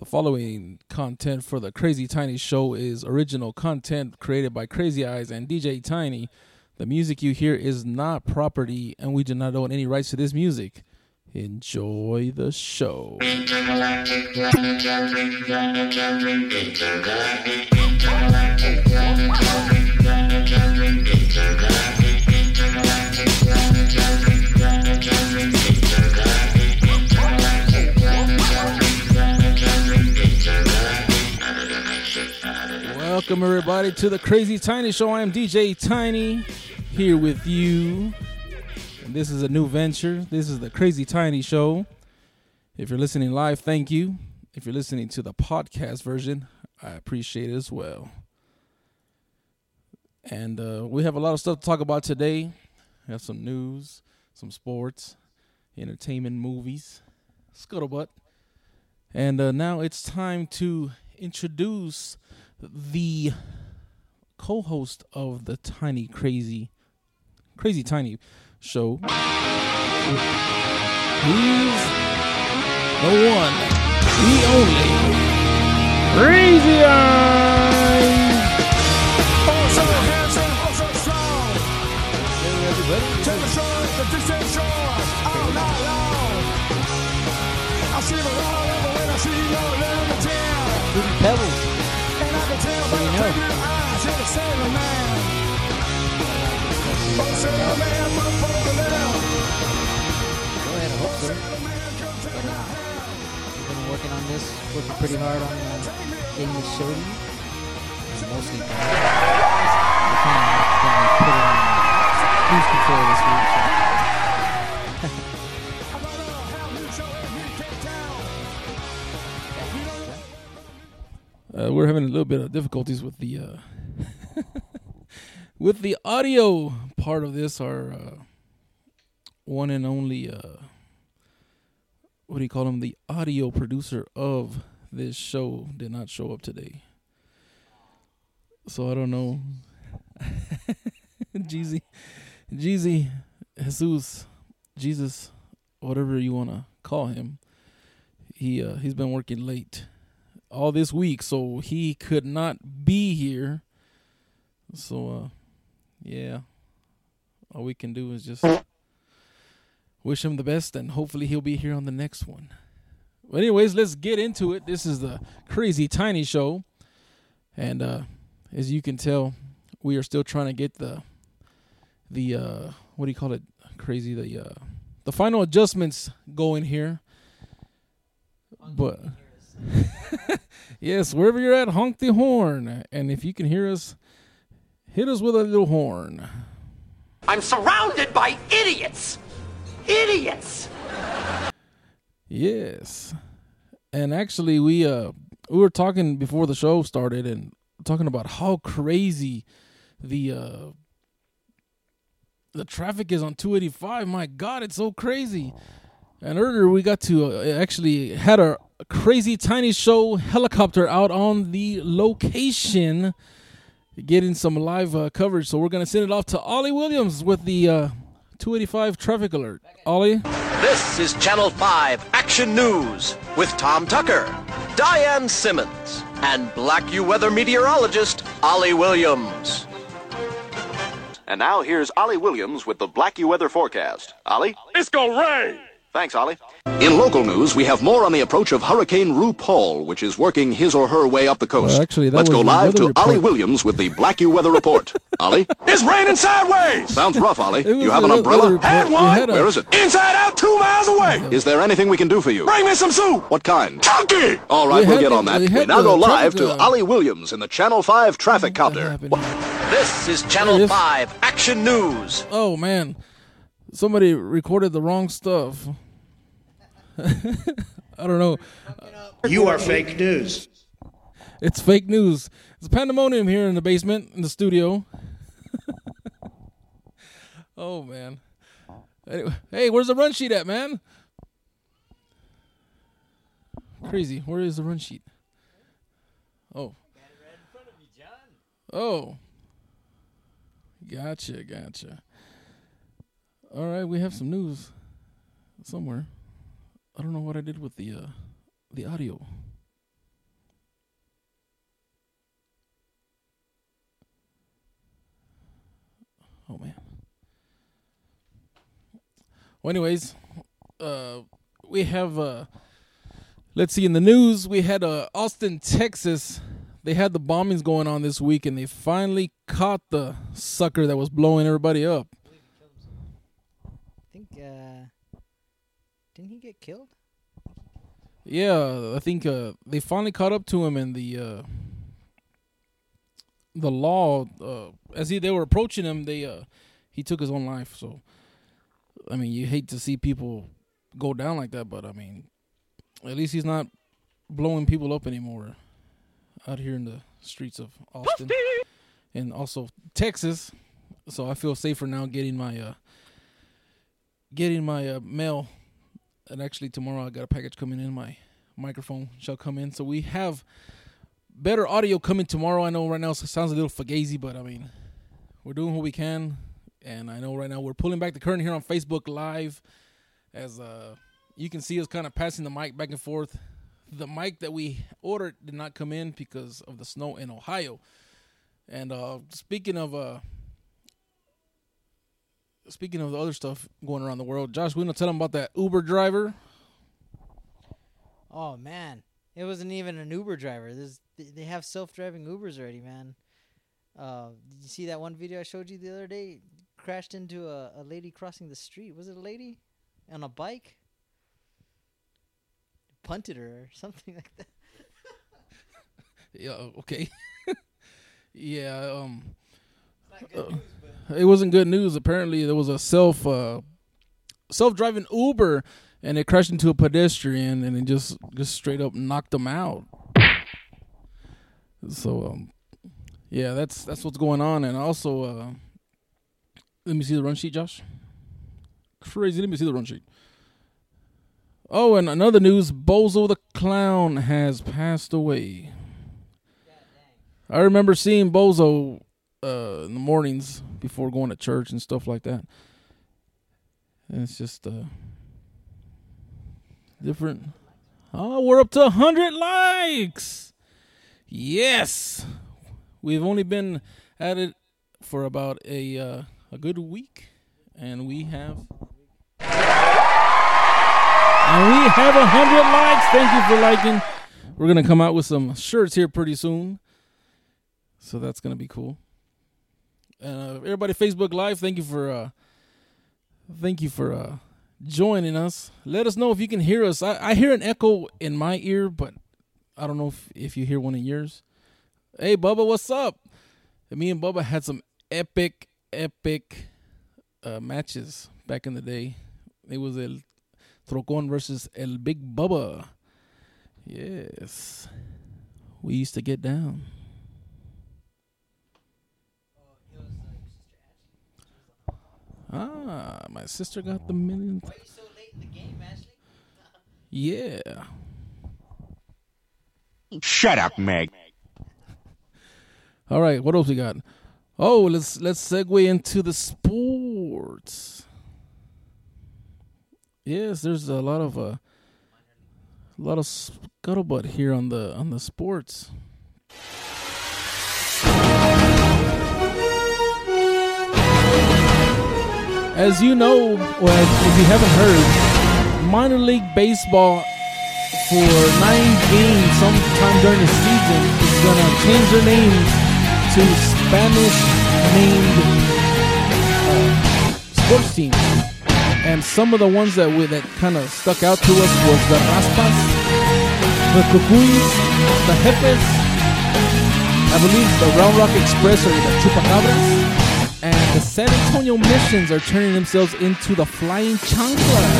The following content for the Crazy Tiny Show is original content created by Crazy Eyes and DJ Tiny. The music you hear is not property, and we do not own any rights to this music. Enjoy the show. Welcome everybody to the Crazy Tiny Show. I am DJ Tiny here with you. And this is a new venture. This is the Crazy Tiny Show. If you're listening live, thank you. If you're listening to the podcast version, I appreciate it as well. And uh, we have a lot of stuff to talk about today. We have some news, some sports, entertainment, movies, scuttlebutt. And uh, now it's time to introduce the co-host of the Tiny Crazy Crazy Tiny show. He's the one, the only Crazy Eyes. Oh, so handsome, oh, so strong. Hey everybody. Take the shore, the distant shore, all night long. I see the all when I see your little town. Pebbles. Your eyes, man. Man. Go ahead, hope so. My hand. We've been working on this, working pretty hard on uh, getting this show to you. Mostly uh, we kind of put it on cruise control this week. So. Uh, we're having a little bit of difficulties with the uh, with the audio part of this. Our uh, one and only uh, what do you call him? The audio producer of this show did not show up today, so I don't know. Jeezy, Jeezy, Jesus, Jesus, whatever you want to call him. He uh, he's been working late all this week, so he could not be here. So, uh, yeah, all we can do is just wish him the best, and hopefully he'll be here on the next one. But anyways, let's get into it. This is the Crazy Tiny Show, and uh, as you can tell, we are still trying to get the the uh, what do you call it? Crazy the uh, the final adjustments going here, but. Yes, wherever you're at, honk the horn. And if you can hear us, hit us with a little horn. I'm surrounded by idiots! Idiots! Yes. And actually we uh we were talking before the show started and talking about how crazy the uh the traffic is on 285. My god, it's so crazy. And earlier we got to uh, actually had a crazy tiny show helicopter out on the location getting some live uh, coverage. So we're going to send it off to Ollie Williams with the uh 285 traffic alert. Ollie? This is Channel 5 Action News with Tom Tucker, Diane Simmons, and Black U weather meteorologist Ollie Williams. And now here's Ollie Williams with the Black U weather forecast. Ollie? It's gonna rain. Thanks, Ollie. In local news, we have more on the approach of Hurricane RuPaul, which is working his or her way up the coast. Well, actually, that Let's go live weather to Ollie. Williams with the Black U weather report. Ollie? It's raining sideways. Sounds rough, Ollie. You have an umbrella? Had one. had a- Where is it? Inside out, two miles away. Is there anything we can do for you? Bring me some soup. What kind? Turkey. All right, We we'll get on that. we We now go live to uh, Ollie Williams in the Channel 5 traffic What copter. happened What- here? This is Channel is. 5 Action News. Oh man, somebody recorded the wrong stuff. I don't know. You are fake news. It's fake news. It's pandemonium here in the basement in the studio. oh man. Anyway, hey, where's the run sheet at, man? Crazy. Where is the run sheet? Oh. Oh. Gotcha, gotcha. All right, we have some news somewhere. I don't know what I did with the uh, the audio. Oh man. Well, anyways, uh, we have uh, let's see in the news we had uh, Austin, Texas. They had the bombings going on this week, and they finally caught the sucker that was blowing everybody up. I think. Uh, didn't he get killed? Yeah, I think uh, they finally caught up to him, and the uh, the law, uh, as he, they were approaching him, they uh, he took his own life. So, I mean, you hate to see people go down like that, but I mean, at least he's not blowing people up anymore out here in the streets of Austin and also Texas. So I feel safer now getting my uh, getting my uh, mail and actually tomorrow I got a package coming in. My microphone shall come in, so we have better audio coming tomorrow. I know right now it sounds a little fugazi, but I mean we're doing what we can, and I know right now we're pulling back the curtain here on Facebook Live, as uh you can see us kind of passing the mic back and forth. The mic that we ordered did not come in because of the snow in Ohio. And uh speaking of uh speaking of the other stuff going around the world, Josh, we to tell them about that Uber driver. Oh man, it wasn't even an Uber driver. There's, they have self-driving Ubers already, man. Uh, did you see that one video I showed you the other day? Crashed into a, a lady crossing the street. Was it a lady on a bike? Punted her or something like that. Yeah, okay. yeah, um uh, it wasn't good news. Apparently there was a self uh self-driving Uber and it crashed into a pedestrian and it just just straight up knocked him out. So um yeah, that's that's what's going on and also uh let me see the run sheet, Josh. Crazy, let me see the run sheet. Oh, and another news, Bozo the Clown has passed away. I remember seeing Bozo uh, in the mornings before going to church and stuff like that. And it's just uh, different. Oh, we're up to 100 likes. Yes. We've only been at it for about a uh, a good week and we have and we have a hundred likes. Thank you for liking. We're gonna come out with some shirts here pretty soon, so that's gonna be cool. Uh, everybody, Facebook Live, thank you for uh, thank you for uh, joining us. Let us know if you can hear us. I, I hear an echo in my ear, but I don't know if, if you hear one in yours. Hey, Bubba, what's up? Me and Bubba had some epic, epic uh, matches back in the day. It was El Trocon versus El Big Bubba. Yes. We used to get down. Ah, my sister got the million. Why are you so late in the game, Ashley? Yeah. Shut up, Meg. All right, what else we got? Oh, let's let's segue into the sports. Yes, there's a lot of uh, a lot of scuttlebutt here on the on the sports. As you know, or if you haven't heard, minor league baseball for nine games sometime during the season is gonna change their name to Spanish named uh, sports teams. And some of the ones that we, that kind of stuck out to us was the Raspas, the Cucuys, the Jefes, I believe the Round Rock Express or the Chupacabras, the San Antonio Missions are turning themselves into the Flying Chanclas.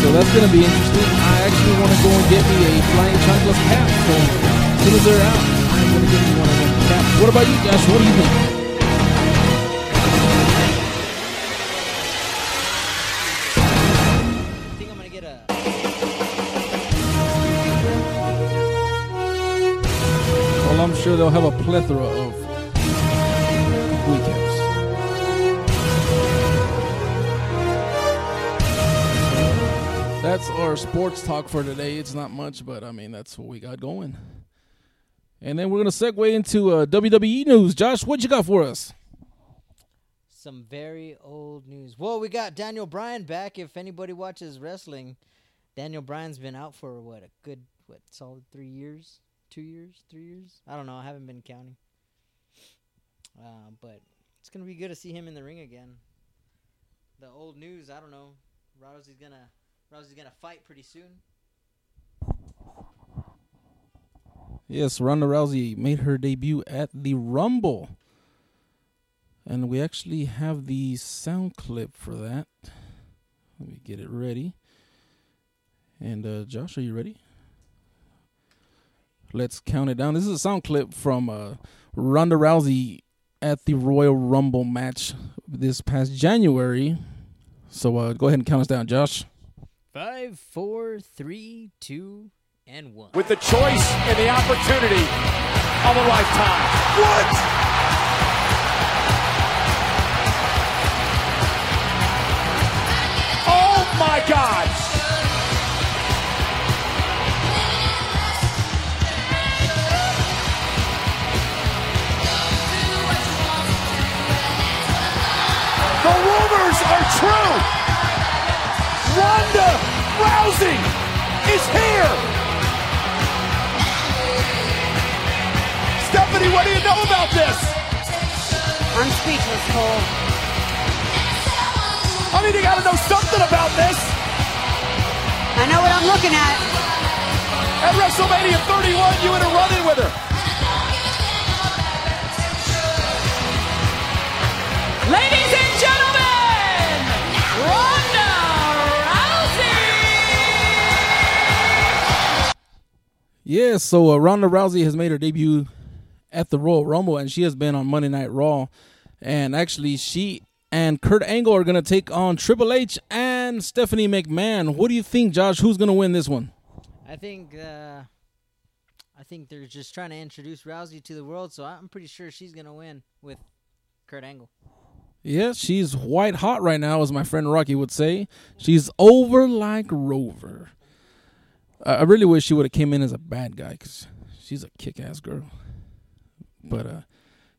So that's gonna be interesting. I actually want to go and get me a Flying Chanclas cap. So as soon as they're out, I'm gonna get me one of them caps. What about you, Josh? What do you think? Sure they'll have a plethora of weekends. That's our sports talk for today. It's not much, but I mean, that's what we got going. And then we're gonna segue into uh, WWE news. Josh, what you got for us? Some very old news. Well, we got Daniel Bryan back. If anybody watches wrestling, Daniel Bryan's been out for what a good what solid three years, two years, three years. I don't know. I haven't been counting. Uh, but it's gonna be good to see him in the ring again. The old news. I don't know. Rousey's gonna Rousey's gonna fight pretty soon. Yes, Ronda Rousey made her debut at the Rumble. And we actually have the sound clip for that. Let me get it ready. And uh, Josh, are you ready? Let's count it down. This is a sound clip from uh, Ronda Rousey at the Royal Rumble match this past January. So uh, go ahead and count us down, Josh. Five, four, three, two, and one. With the choice and the opportunity of a lifetime. What? Oh my God! True! Ronda Rousey is here! Stephanie, what do you know about this? I'm speechless, Cole. I mean, you gotta know something about this. I know what I'm looking at. At WrestleMania 31, you went a run-in with her. Ladies and Yeah, so uh, Ronda Rousey has made her debut at the Royal Rumble, and she has been on Monday Night Raw. And actually, she and Kurt Angle are going to take on Triple H and Stephanie McMahon. What do you think, Josh? Who's going to win this one? I think uh, I think they're just trying to introduce Rousey to the world, so I'm pretty sure she's gonna win with Kurt Angle. Yeah, she's white hot right now, as my friend Rocky would say. She's over like Rover. I I really wish she would have came in as a bad guy because she's a kick-ass girl. But uh,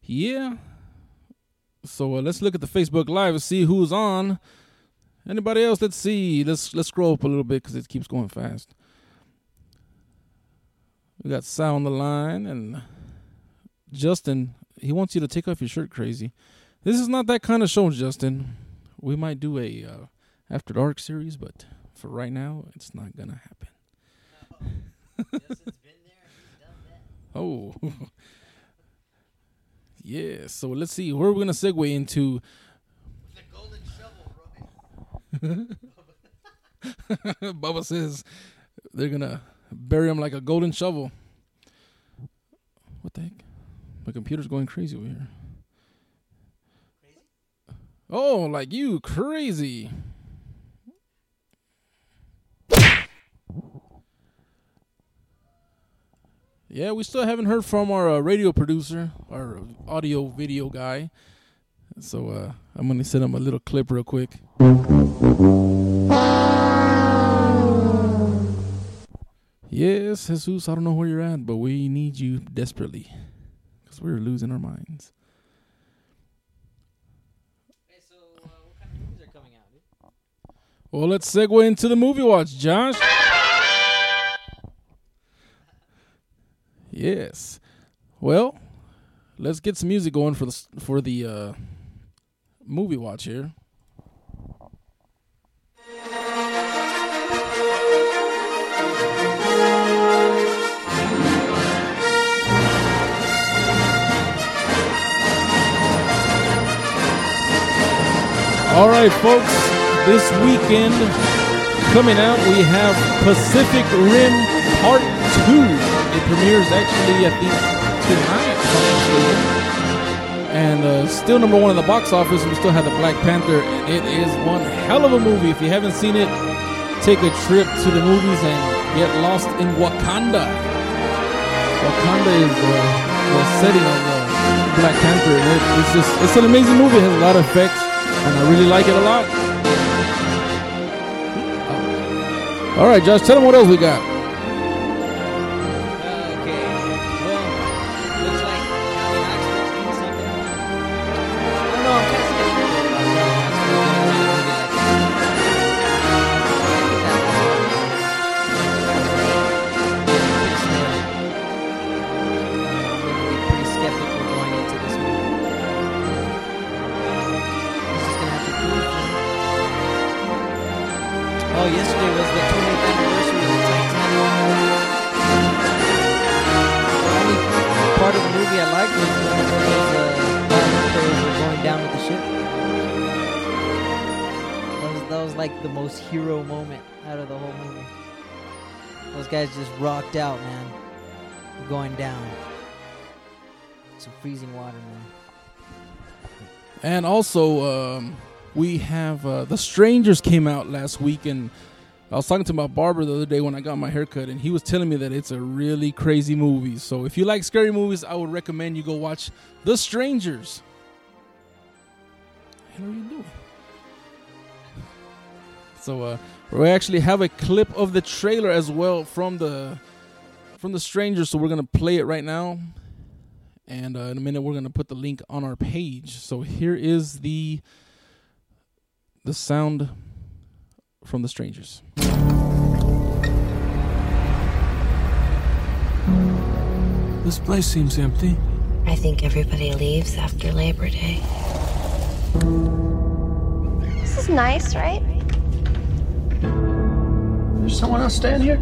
yeah. So uh, let's look at the Facebook Live and see who's on. Anybody else? Let's see. Let's let's scroll up a little bit because it keeps going fast. We got Sal on the line and Justin. He wants you to take off your shirt, crazy. This is not that kind of show, Justin. We might do a uh, after dark series, but for right now, it's not gonna happen. Oh, yeah. So let's see where we're gonna segue into. Shovel, Bubba says they're gonna bury him like a golden shovel. What the heck? My computer's going crazy over here. Oh, like you crazy. Yeah, we still haven't heard from our uh, radio producer, our audio video guy. So uh, I'm going to send him a little clip real quick. Yes, Jesus, I don't know where you're at, but we need you desperately because we're losing our minds. Well, let's segue into the movie watch, Josh. Yes. Well, let's get some music going for the for the uh, movie watch here. All right, folks. This weekend coming out, we have Pacific Rim Part Two. It premieres actually at the tonight. And uh, still number one in the box office. We still have the Black Panther. It is one hell of a movie. If you haven't seen it, take a trip to the movies and get lost in Wakanda. Wakanda is the, the setting of the Black Panther. And it, it's just it's an amazing movie. It has a lot of effects, and I really like it a lot. All right, Josh, tell them what else we got. Like the most hero moment out of the whole movie. Those guys just rocked out, man. Going down. Some freezing water, man. And also, um, we have uh, The Strangers came out last week, and I was talking to my barber the other day when I got my haircut, and he was telling me that it's a really crazy movie. So if you like scary movies, I would recommend you go watch The Strangers. What are you doing? So uh, we actually have a clip of the trailer as well from the from the Strangers. So we're gonna play it right now and uh, in a minute we're going to put the link on our page so here is the the sound from the strangers This place seems empty. I think everybody leaves after Labor Day. This is nice, right? There's someone else staying here?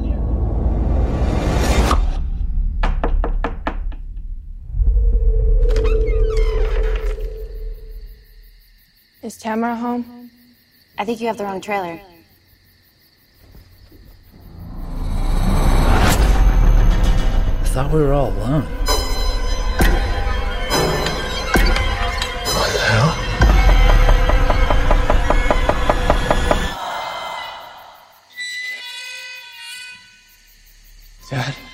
Is Tamara home? I think you have the wrong trailer. I thought we were all alone. Dad.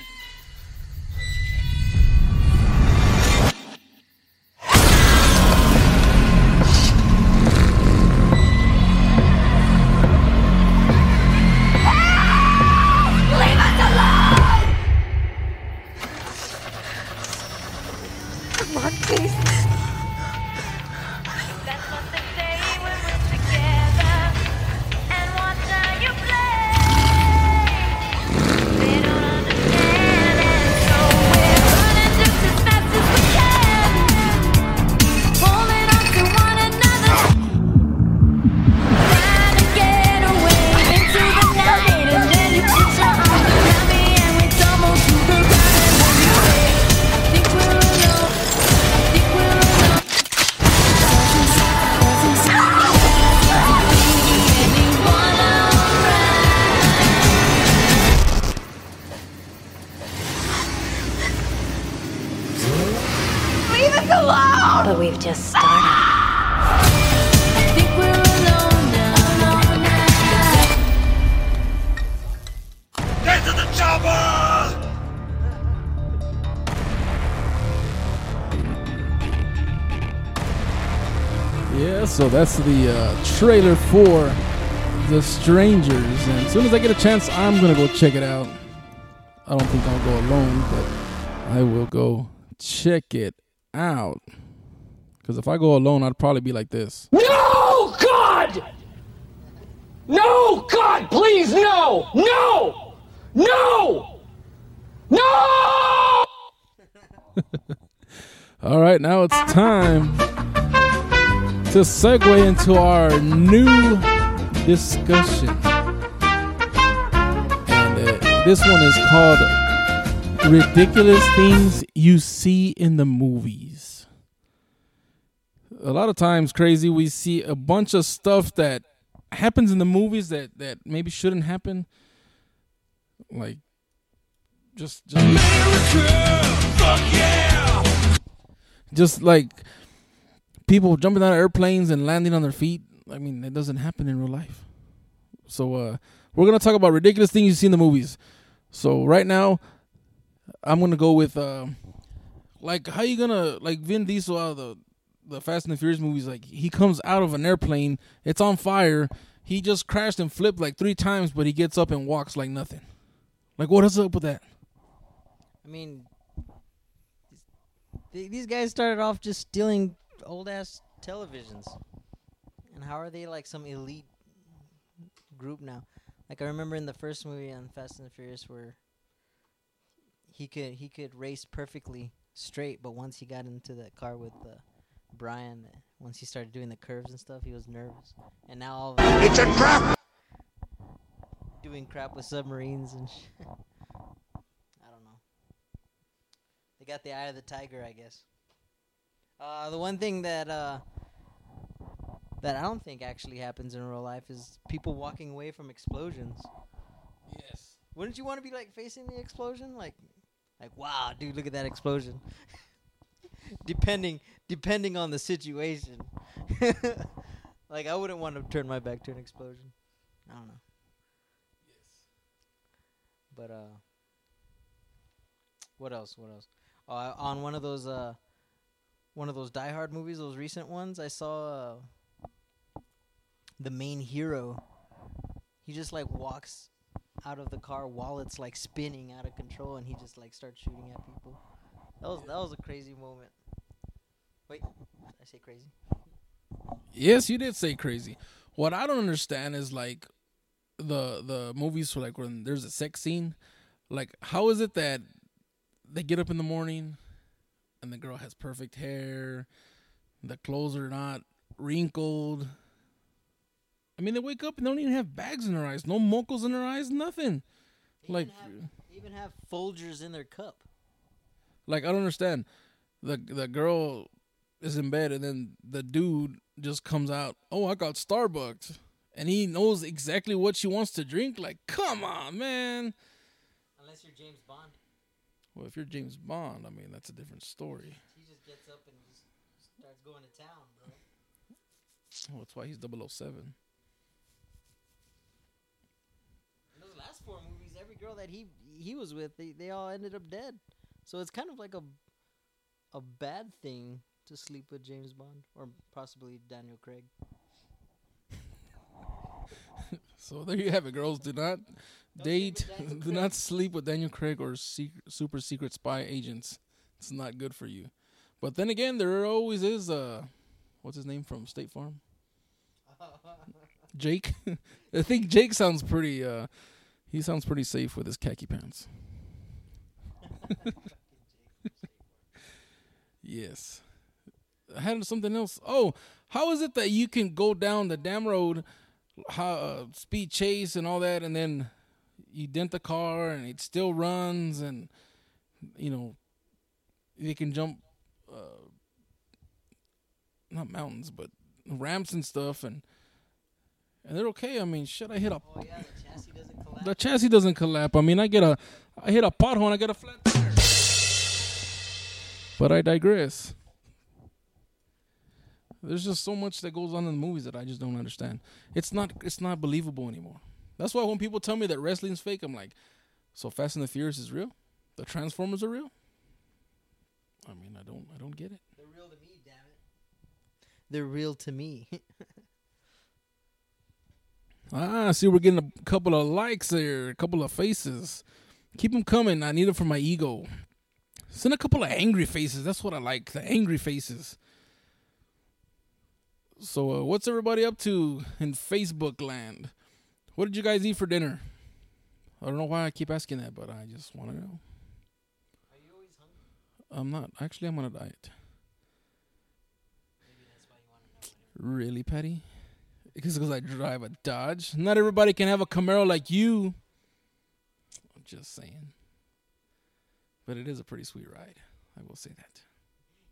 So that's the uh, trailer for the strangers and as soon as i get a chance i'm gonna go check it out i don't think i'll go alone but i will go check it out because if i go alone i'd probably be like this No, God! No, God, please, no! No! No! No! All right, now it's time to segue into our new discussion. And uh, this one is called Ridiculous Things You See in the Movies. A lot of times, crazy, we see a bunch of stuff that happens in the movies that, that maybe shouldn't happen. Like, just, just just like people jumping out of airplanes and landing on their feet. I mean, it doesn't happen in real life. So uh, we're gonna talk about ridiculous things you see in the movies. So right now, I'm gonna go with uh, like how you gonna like Vin Diesel out of the the Fast and the Furious movies. Like he comes out of an airplane, it's on fire. He just crashed and flipped like three times, but he gets up and walks like nothing. Like what is up with that? I mean, th- these guys started off just stealing old ass televisions, and how are they like some elite group now? Like I remember in the first movie on Fast and the Furious where he could he could race perfectly straight, but once he got into the car with uh, Brian, once he started doing the curves and stuff, he was nervous, and now all of a It's a trap! doing crap with submarines and shit. I don't know. They got the eye of the tiger, I guess. Uh, the one thing that uh, that I don't think actually happens in real life is people walking away from explosions. Yes. Wouldn't you want to be like facing the explosion, like, like wow, dude, look at that explosion. depending depending on the situation. like I wouldn't want to turn my back to an explosion. I don't know. Yes. But uh, what else? What else? Uh, on one of those uh, one of those Die Hard movies, those recent ones, I saw uh, the main hero. He just like walks out of the car while it's like spinning out of control, and he just like starts shooting at people. That was that was a crazy moment. Wait, I say crazy? Yes, you did say crazy. What I don't understand is like the the movies for like when there's a sex scene, like how is it that they get up in the morning and the girl has perfect hair, the clothes are not wrinkled. I mean, they wake up and they don't even have bags in their eyes, no mocos in their eyes, nothing. They like, even have, they even have Folgers in their cup. like I don't understand. The the girl is in bed and then the dude just comes out. Oh, I got Starbucks, and he knows exactly what she wants to drink. Like, come on, man. Unless you're James Bond, Well, if you're James Bond, I mean that's a different story. he just gets up and just starts going to town, bro. Oh, that's why he's 007. In those last four movies, every girl that he he was with, they they all ended up dead. So it's kind of like a a bad thing to sleep with James Bond or possibly Daniel Craig. So there you have it, girls. Do not date, sleep with Daniel do not sleep with Daniel Craig or sec- super secret spy agents. It's not good for you. But then again, there always is uh, what's his name from State Farm? Jake. I think Jake sounds pretty. uh He sounds pretty safe with his khaki pants. yes. I had something else. Oh, how is it that you can go down the damn road, how, uh, speed chase and all that, and then you dent the car and it still runs, and you know, they can jump, uh, not mountains, but ramps and stuff, and and they're okay. I mean, shit, I hit a Oh yeah, the chassis doesn't collapse. the chassis doesn't collapse. I mean, I get a, I hit a pothole and I get a flat tire. But I digress. There's just so much that goes on in the movies that I just don't understand. It's not, it's not believable anymore. That's why when people tell me that wrestling's fake, I'm like, so Fast and the Furious is real? The Transformers are real? I mean, I don't, I don't get it. They're real to me, damn it. They're real to me. Ah, see, we're getting a couple of likes there, a couple of faces. Keep them coming. I need them for my ego. Send a couple of angry faces. That's what I like. The angry faces. So, uh, what's everybody up to in Facebook land? What did you guys eat for dinner? I don't know why I keep asking that, but I just want to know. Are you always hungry? I'm not. Actually, I'm on a diet. Maybe that's why you want to know. Really, Patty? Because because I drive a Dodge. Not everybody can have a Camaro like you. I'm just saying. But it is a pretty sweet ride. I will say that.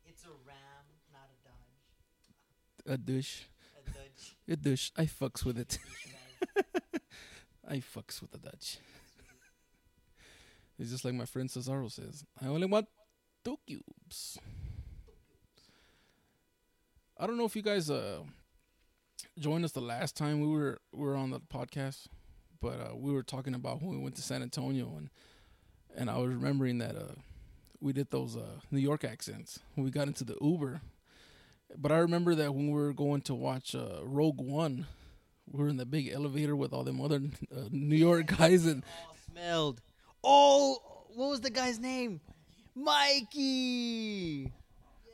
It's a Ram, not a Dodge. A douche. A Dodge. A douche. I fucks with it. I fucks with the Dutch. It's just like my friend Cesaro says. I only want two cubes. I don't know if you guys uh joined us the last time we were we were on the podcast, but uh, we were talking about when we went to San Antonio and and I was remembering that uh we did those uh New York accents when we got into the Uber. But I remember that when we were going to watch uh, Rogue One, we were in the big elevator with all them other uh, New York guys and All smelled. Oh, what was the guy's name? Mikey.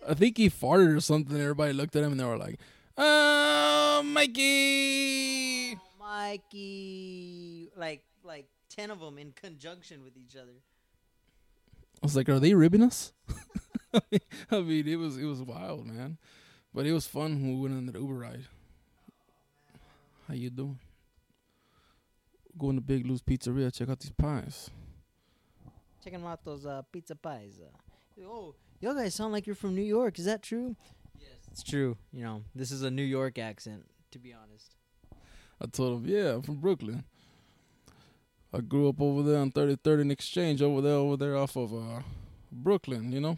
I think he farted or something. Everybody looked at him and they were like, "Oh, Mikey!" Mikey. Like like ten of them in conjunction with each other. I was like, "Are they ribbing us?" I mean, it was it was wild, man. But it was fun when we went on the Uber ride. How you doing? Go in the Big Lou's Pizzeria. Check out these pies. Checking out those uh, pizza pies. Uh, oh, y'all guys sound like you're from New York. Is that true? Yes, it's true. You know, this is a New York accent, to be honest. I told him, yeah, I'm from Brooklyn. I grew up over there on 33rd and Exchange, over there, over there off of uh, Brooklyn. You know,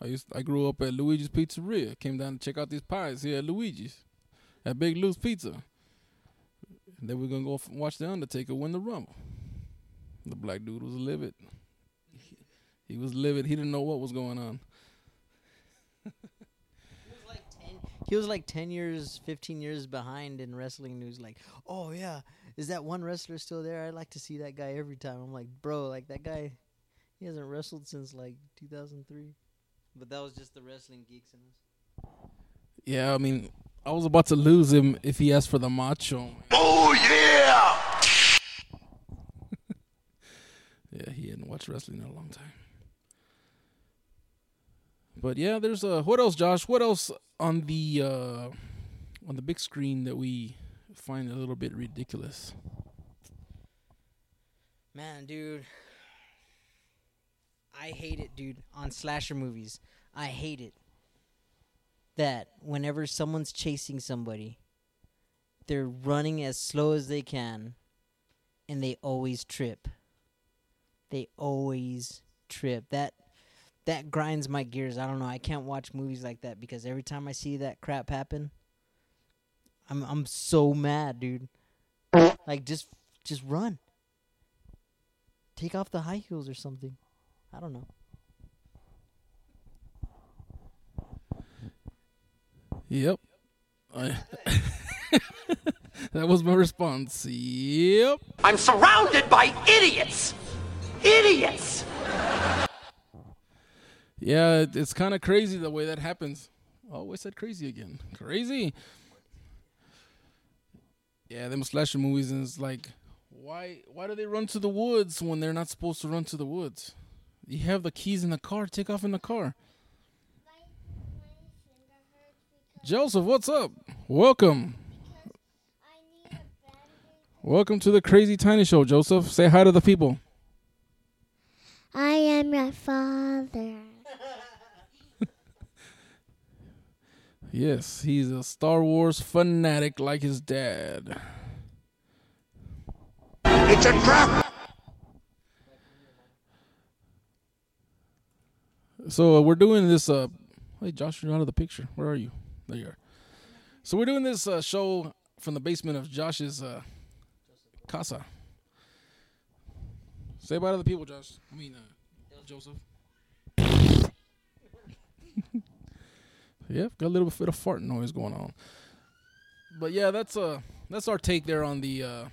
I used I grew up at Luigi's Pizzeria. Came down to check out these pies here at Luigi's, at Big Lou's Pizza. And then we're gonna go f- watch the Undertaker win the Rumble. The black dude was livid. He was livid. He didn't know what was going on. He was like 10 years, 15 years behind in wrestling news. Like, oh, yeah, is that one wrestler still there? I'd like to see that guy every time. I'm like, bro, like that guy, he hasn't wrestled since like 2003. But that was just the wrestling geeks in us. Yeah, I mean, I was about to lose him if he asked for the macho. Oh, yeah! yeah, he hadn't watched wrestling in a long time. But yeah, there's uh what else, Josh? What else on the uh on the big screen that we find a little bit ridiculous? Man, dude. I hate it, dude. On slasher movies. I hate it. That whenever someone's chasing somebody, they're running as slow as they can and they always trip. They always trip. That that grinds my gears. I don't know. I can't watch movies like that because every time I see that crap happen, I'm I'm so mad, dude. Like just just run. Take off the high heels or something. I don't know. Yep. I that was my response. Yep. I'm surrounded by idiots! Idiots! Yeah, it's kind of crazy the way that happens. Oh, I said crazy again. Crazy. Yeah, them slasher movies, and it's like, why? Why do they run to the woods when they're not supposed to run to the woods? You have the keys in the car. Take off in the car. Joseph, what's up? Welcome. Welcome to the Crazy Tiny Show, Joseph. Say hi to the people. I am your father. Yes, he's a Star Wars fanatic like his dad. It's a trap! So uh, we're doing this. Uh, hey, Josh, you're out of the picture. Where are you? There you are. So we're doing this uh, show from the basement of Josh's uh, casa. Say bye to the people, Josh. I mean, uh, Joseph. yep, got a little bit of fart noise going on. But yeah, that's uh that's our take there on the uh,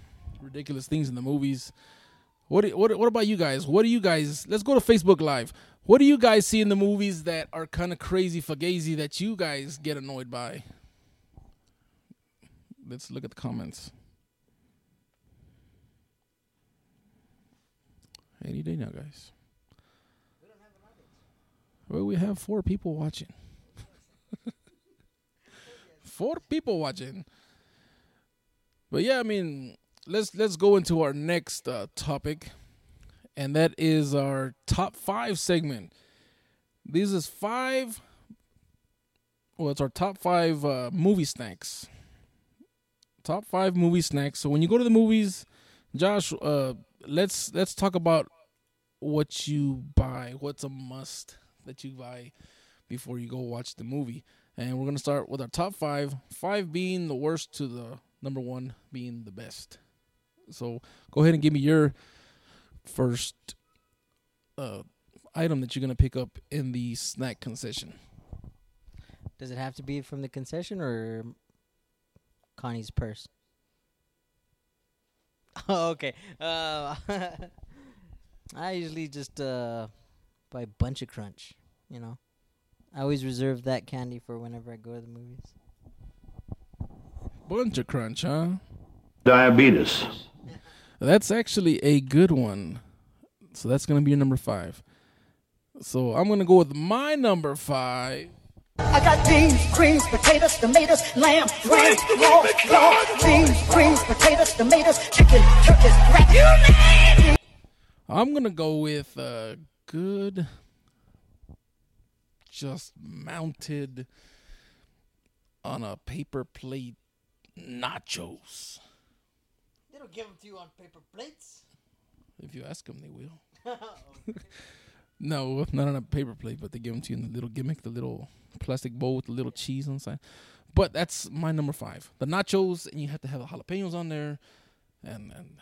ridiculous things in the movies. What what what about you guys? What do you guys? Let's go to Facebook Live. What do you guys see in the movies that are kind of crazy fugazi that you guys get annoyed by? Let's look at the comments. Any day now, guys. Well, we have four people watching. four people watching. But yeah, I mean, let's let's go into our next uh, topic, and that is our top five segment. These is five. Well, it's our top five uh, movie snacks. Top five movie snacks. So when you go to the movies, Josh, uh, let's let's talk about what you buy. What's a must that you buy before you go watch the movie? And we're gonna start with our top five. Five being the worst to the number one being the best. So go ahead and give me your first uh, item that you're gonna pick up in the snack concession. Does it have to be from the concession or Connie's purse? Oh, okay. Uh, I usually just uh, buy Buncha Crunch. You know, I always reserve that candy for whenever I go to the movies. Buncha Crunch, huh? Diabetes. That's actually a good one. So that's gonna be your number five. So I'm gonna go with my number five. I got beans, greens, potatoes, tomatoes, lamb, ram, raw, raw, beans, greens, potatoes, tomatoes, chicken, turkeys, rat, you name it. I'm gonna go with a good, just mounted on a paper plate nachos. They don't give them to you on paper plates. If you ask them, they will. no, not on a paper plate, but they give them to you in the little gimmick, the little plastic bowl with the little cheese on the side. But that's my number five. The nachos, and you have to have the jalapenos on there, and and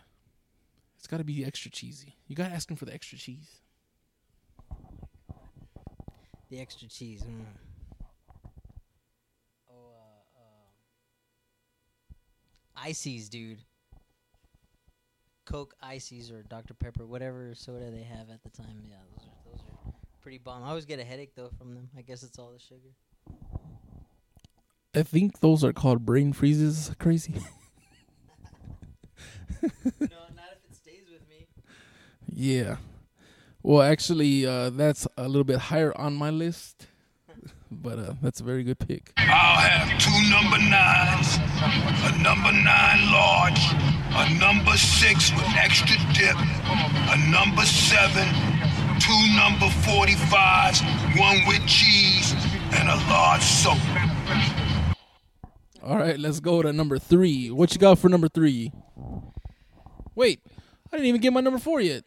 it's got to be extra cheesy. You got to ask them for the extra cheese. The extra cheese. Mm. Oh, uh, uh, ices, dude. Coke ices or Dr Pepper, whatever soda they have at the time. Yeah, those are those are pretty bomb. I always get a headache though from them. I guess it's all the sugar. I think those are called brain freezes. Crazy. no, not if it stays with me. Yeah. Well, actually, uh, that's a little bit higher on my list, but uh, that's a very good pick. I'll have two number nines, a number nine large, a number six with extra dip, a number seven, two number 45s, one with cheese, and a large soap. All right, let's go to number three. What you got for number three? Wait, I didn't even get my number four yet.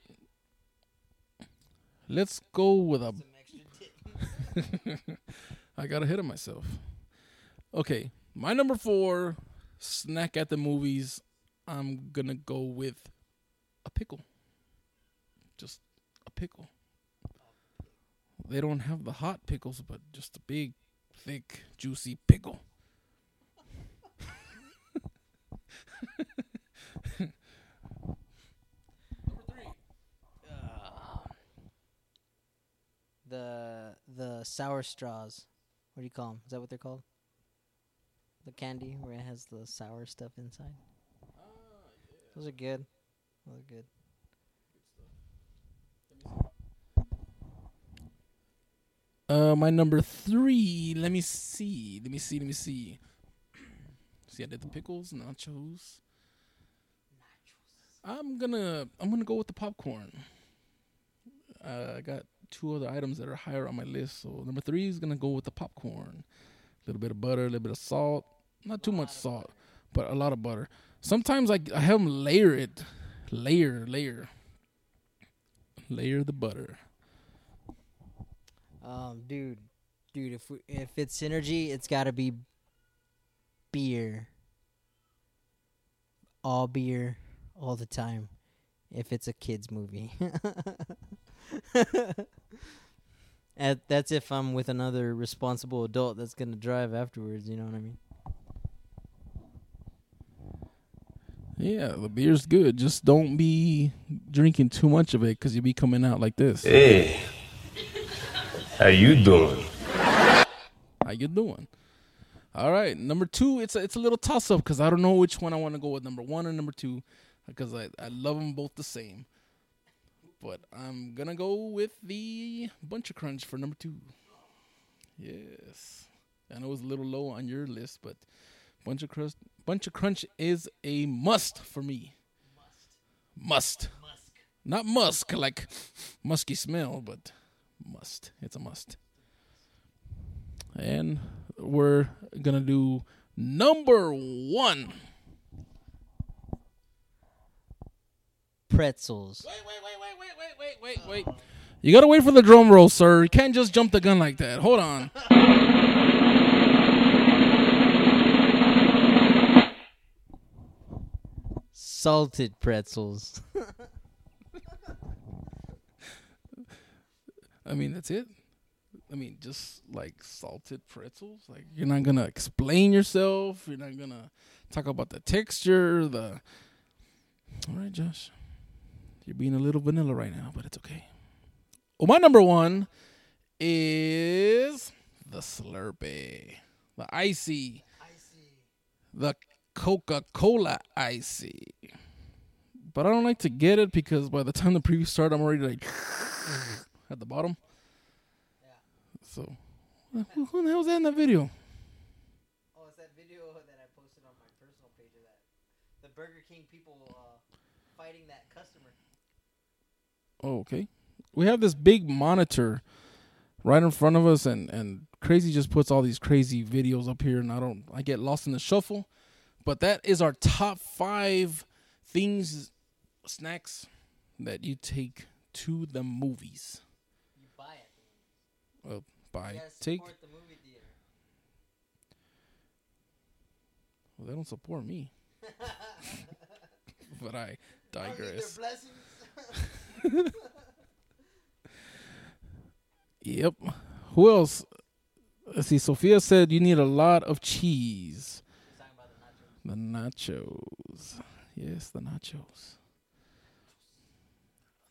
Let's go with a. I got ahead of myself. Okay, my number four snack at the movies. I'm gonna go with a pickle. Just a pickle. They don't have the hot pickles, but just a big, thick, juicy pickle. Uh, the the sour straws. What do you call them? Is that what they're called? The candy where it has the sour stuff inside. Those are good. Those are good. Uh, my number three. Let me see. Let me see. Let me see. See, I did the pickles, nachos. I'm gonna. I'm gonna go with the popcorn. Uh, I got two other items that are higher on my list. So number three is gonna go with the popcorn. A little bit of butter, a little bit of salt. Not too much salt, but a lot of butter. Sometimes I I have them layer it, layer, layer, layer the butter. Um, dude, dude, if we, if it's synergy, it's got to be beer. All beer, all the time. If it's a kids movie. And that's if I'm with another responsible adult that's gonna drive afterwards. You know what I mean? Yeah, the beer's good. Just don't be drinking too much of it because you'll be coming out like this. Hey, how you doing? How you doing? All right, number two. It's a, it's a little toss up because I don't know which one I want to go with, number one or number two, because I I love them both the same. But I'm gonna go with the Buncha Crunch for number two. Yes, I know it's a little low on your list, but Buncha Crunch, Buncha Crunch is a must for me. Must. Must. Not musk like musky smell, but must. It's a must. And we're gonna do number one. Pretzels. Wait, wait, wait, wait, wait, wait, wait, wait, wait. You gotta wait for the drum roll, sir. You can't just jump the gun like that. Hold on. Salted pretzels. I mean, that's it. I mean, just like salted pretzels. Like you're not gonna explain yourself. You're not gonna talk about the texture. The all right, Josh. You're being a little vanilla right now, but it's okay. Well, my number one is the Slurpee, the icy, the Coca Cola icy. But I don't like to get it because by the time the preview starts, I'm already like at the bottom. Yeah. So Who, who the hell was that in that video? Oh, it's that video that I posted on my personal page of that the Burger King people uh, fighting that customer. Oh, okay. We have this big monitor right in front of us, and and crazy just puts all these crazy videos up here, and I don't, I get lost in the shuffle. But that is our top five things, snacks that you take to the movies. You buy it. Well, buy, You take. the movie theater. Well, they don't support me. but I oh, I digress. Yep. Who else? Let's see. Sophia said you need a lot of cheese. The nachos. Yes, the nachos.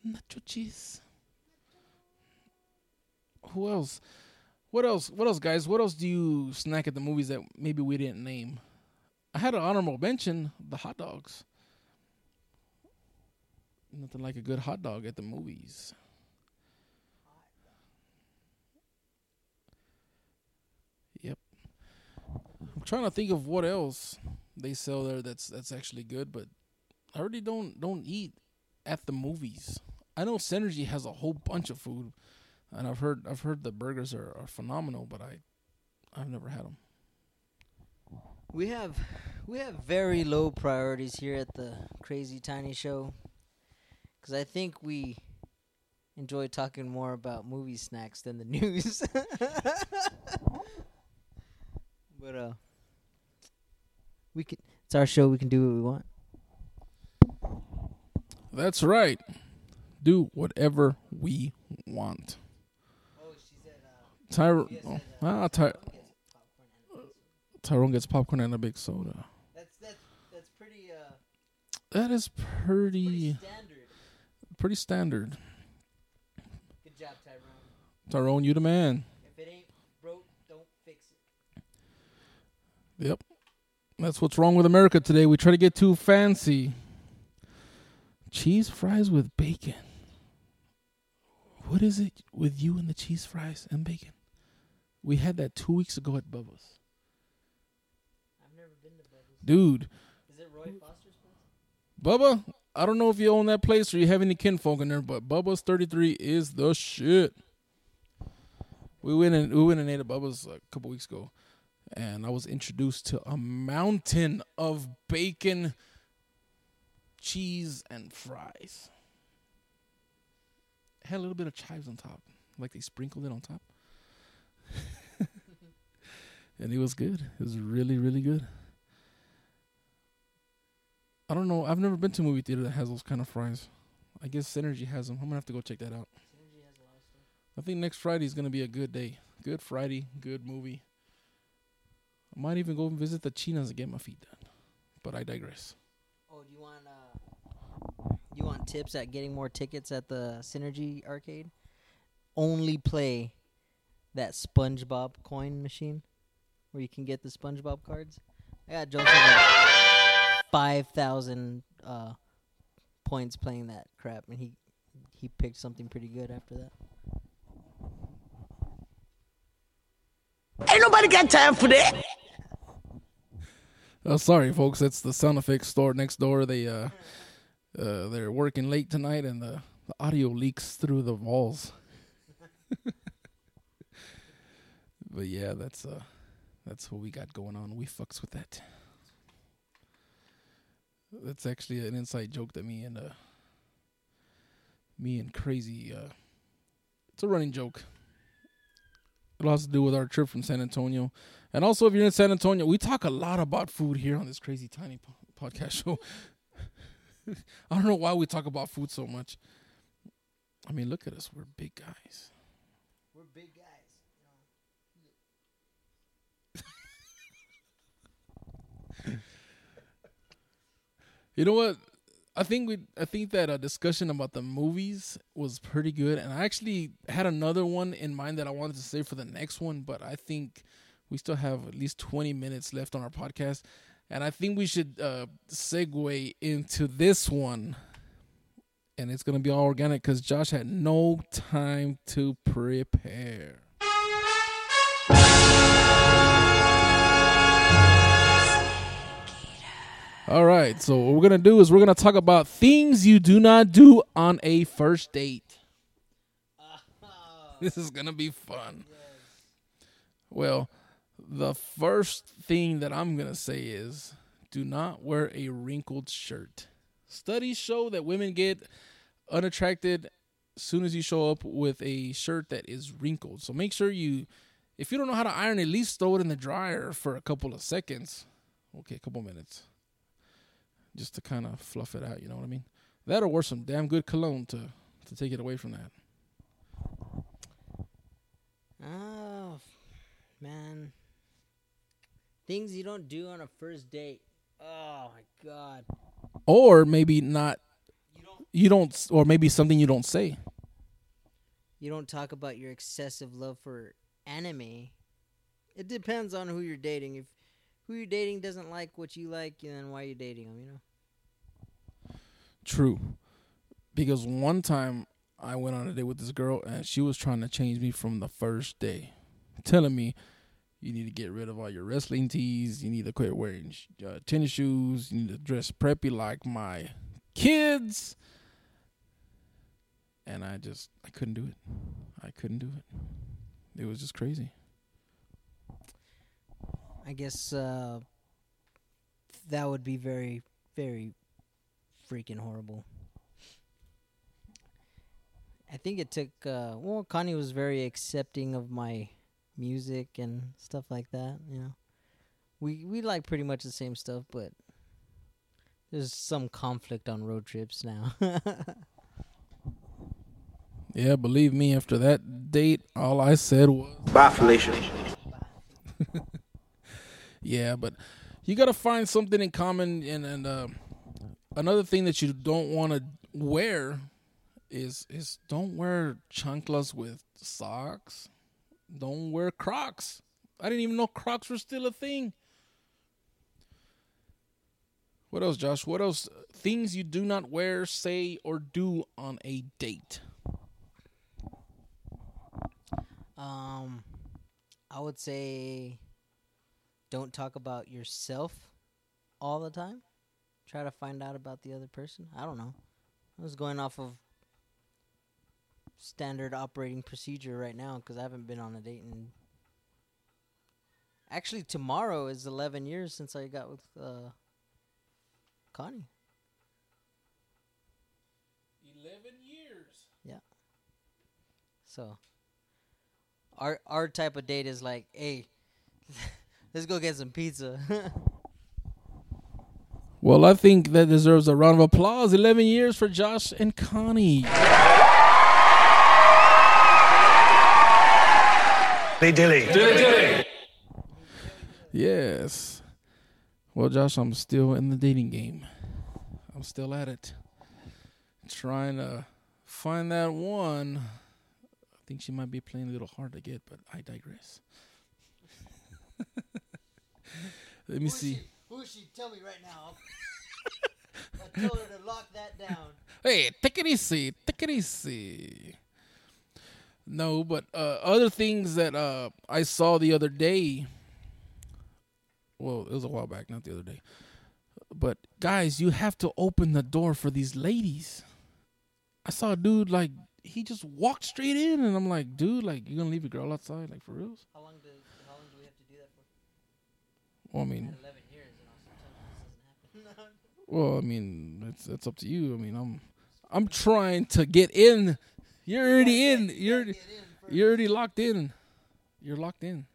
Nacho cheese. Who else? What else? What else, guys? What else do you snack at the movies that maybe we didn't name? I had an honorable mention: the hot dogs. Nothing like a good hot dog at the movies. Yep. I'm trying to think of what else they sell there that's that's actually good, but I already don't don't eat at the movies. I know Synergy has a whole bunch of food, and I've heard I've heard the burgers are, are phenomenal, but I I've never had them. We have we have very low priorities here at the Crazy Tiny Show, because I think we enjoy talking more about movie snacks than the news. but uh, we can. It's our show. We can do what we want. That's right. Do whatever we want. Oh, ah, Ty- Tyrone gets popcorn and a big soda. That's that's that's pretty uh That is pretty standard. Pretty standard. Good job, Tyrone. Tyrone, you the man. If it ain't broke, don't fix it. Yep. That's what's wrong with America today. We try to get too fancy. Cheese fries with bacon. What is it with you and the cheese fries and bacon? We had that two weeks ago at Bubba's. I've never been to Bubba's. Dude, Is it Roy Foster's place? Bubba, I don't know if you own that place or you have any kinfolk in there, but Bubba's 33 is the shit. We went and we went and ate at Bubba's a couple weeks ago, and I was introduced to a mountain of bacon, cheese, and fries. Had a little bit of chives on top, like they sprinkled it on top, and it was good. It was really, really good. I don't know. I've never been to a movie theater that has those kind of fries. I guess Synergy has them. I'm gonna have to go check that out. I think next Friday is gonna be a good day. Good Friday, good movie. I might even go and visit the Chinas and get my feet done. But I digress. Oh, do you want uh, you want tips at getting more tickets at the Synergy arcade? Only play that SpongeBob coin machine, where you can get the SpongeBob cards. I got Joseph five thousand uh, points playing that crap, and he he picked something pretty good after that. Ain't nobody got time for that. Oh, sorry, folks. It's the sound effects store next door. They uh, uh, they're working late tonight, and the, the audio leaks through the walls. but yeah, that's uh, that's what we got going on. We fucks with that. That's actually an inside joke that me and uh, me and crazy. Uh, it's a running joke. It has to do with our trip from San Antonio. And also, if you're in San Antonio, we talk a lot about food here on this crazy tiny po- podcast show. I don't know why we talk about food so much. I mean, look at us. We're big guys. We're big guys. You know what? I think we I think that a discussion about the movies was pretty good, and I actually had another one in mind that I wanted to say for the next one, but I think we still have at least twenty minutes left on our podcast, and I think we should uh, segue into this one, and it's gonna be all organic because Josh had no time to prepare. All right. So what we're gonna do is we're gonna talk about things you do not do on a first date. This is gonna be fun. Well, the first thing that I'm gonna say is do not wear a wrinkled shirt. Studies show that women get unattracted as soon as you show up with a shirt that is wrinkled. So make sure you if you don't know how to iron, at least throw it in the dryer for a couple of seconds. Okay, a couple minutes. Just to kind of fluff it out, you know what I mean? That'll wear some damn good cologne to to take it away from that. Oh, man. Things you don't do on a first date. Oh my god. Or maybe not you don't or maybe something you don't say. You don't talk about your excessive love for anime. It depends on who you're dating. If who you're dating doesn't like what you like, then why are you dating them, you know? True. Because one time I went on a date with this girl and she was trying to change me from the first day, telling me you need to get rid of all your wrestling tees, you need to quit wearing uh, tennis shoes, you need to dress preppy like my kids. And I just I couldn't do it. I couldn't do it. It was just crazy. I guess uh, that would be very, very freaking horrible. I think it took. Uh, well, Connie was very accepting of my music and stuff like that. You know, we we like pretty much the same stuff, but there's some conflict on road trips now. yeah, believe me, after that date, all I said was Bye, Felicia. yeah, but you gotta find something in common, and and uh, another thing that you don't want to wear is is don't wear chanclas with socks. Don't wear Crocs. I didn't even know Crocs were still a thing. What else, Josh? What else? Things you do not wear, say, or do on a date. Um, I would say don't talk about yourself all the time. Try to find out about the other person. I don't know. I was going off of standard operating procedure right now because I haven't been on a date in. Actually, tomorrow is 11 years since I got with uh, Connie. 11 years. Yeah. So, our our type of date is like, hey, let's go get some pizza. well, I think that deserves a round of applause. 11 years for Josh and Connie. Dilly dilly. Dilly dilly. Yes. Well, Josh, I'm still in the dating game. I'm still at it. Trying to find that one. I think she might be playing a little hard to get, but I digress. Let me who see. Who is she? Tell me right now. I told her to lock that down. Hey, take it easy. Take it easy. No, but uh, other things that uh, I saw the other day. Well, it was a while back, not the other day. But guys, you have to open the door for these ladies. I saw a dude like he just walked straight in, and I'm like, dude, like you gonna leave a girl outside, like for reals? How long do How long do we have to do that for? Well, I mean, Eleven years, you know. Sometimes this doesn't happen. Well, I mean, it's that's up to you. I mean, I'm I'm trying to get in. You're already in. You're you're already locked in. You're locked in.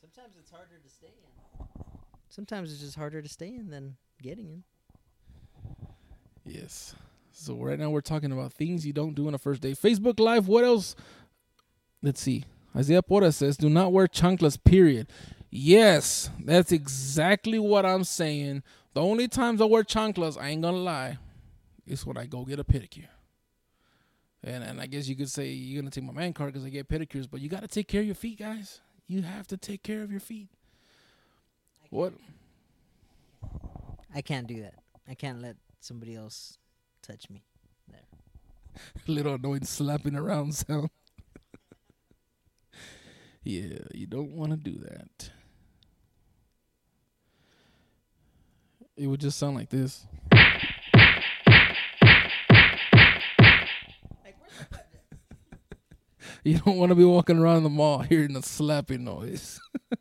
Sometimes it's harder to stay in. Sometimes it's just harder to stay in than getting in. Yes. So right now we're talking about things you don't do on a first date. Facebook Live. What else? Let's see. Isaiah Porta says, "Do not wear chanclas." Period. Yes, that's exactly what I'm saying. The only times I wear chanclas, I ain't gonna lie, is when I go get a pedicure. And and I guess you could say you're gonna take my man card because I get pedicures, but you got to take care of your feet, guys. You have to take care of your feet. What? I can't do that. I can't let somebody else touch me. There. Little annoying slapping around sound. yeah, you don't want to do that. It would just sound like this. you don't want to be walking around the mall hearing the slapping noise.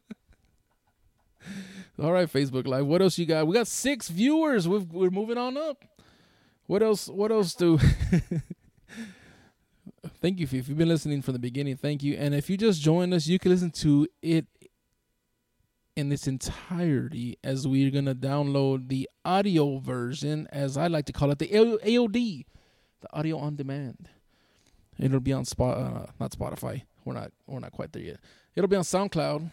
All right, Facebook Live. What else you got? We got six viewers. We've, we're moving on up. What else? What else do? thank you if you've been listening from the beginning. Thank you. And if you just joined us, you can listen to it in its entirety as we're gonna download the audio version, as I like to call it, the AOD, the audio on demand. It'll be on spot, uh, not Spotify. We're not, we're not quite there yet. It'll be on SoundCloud.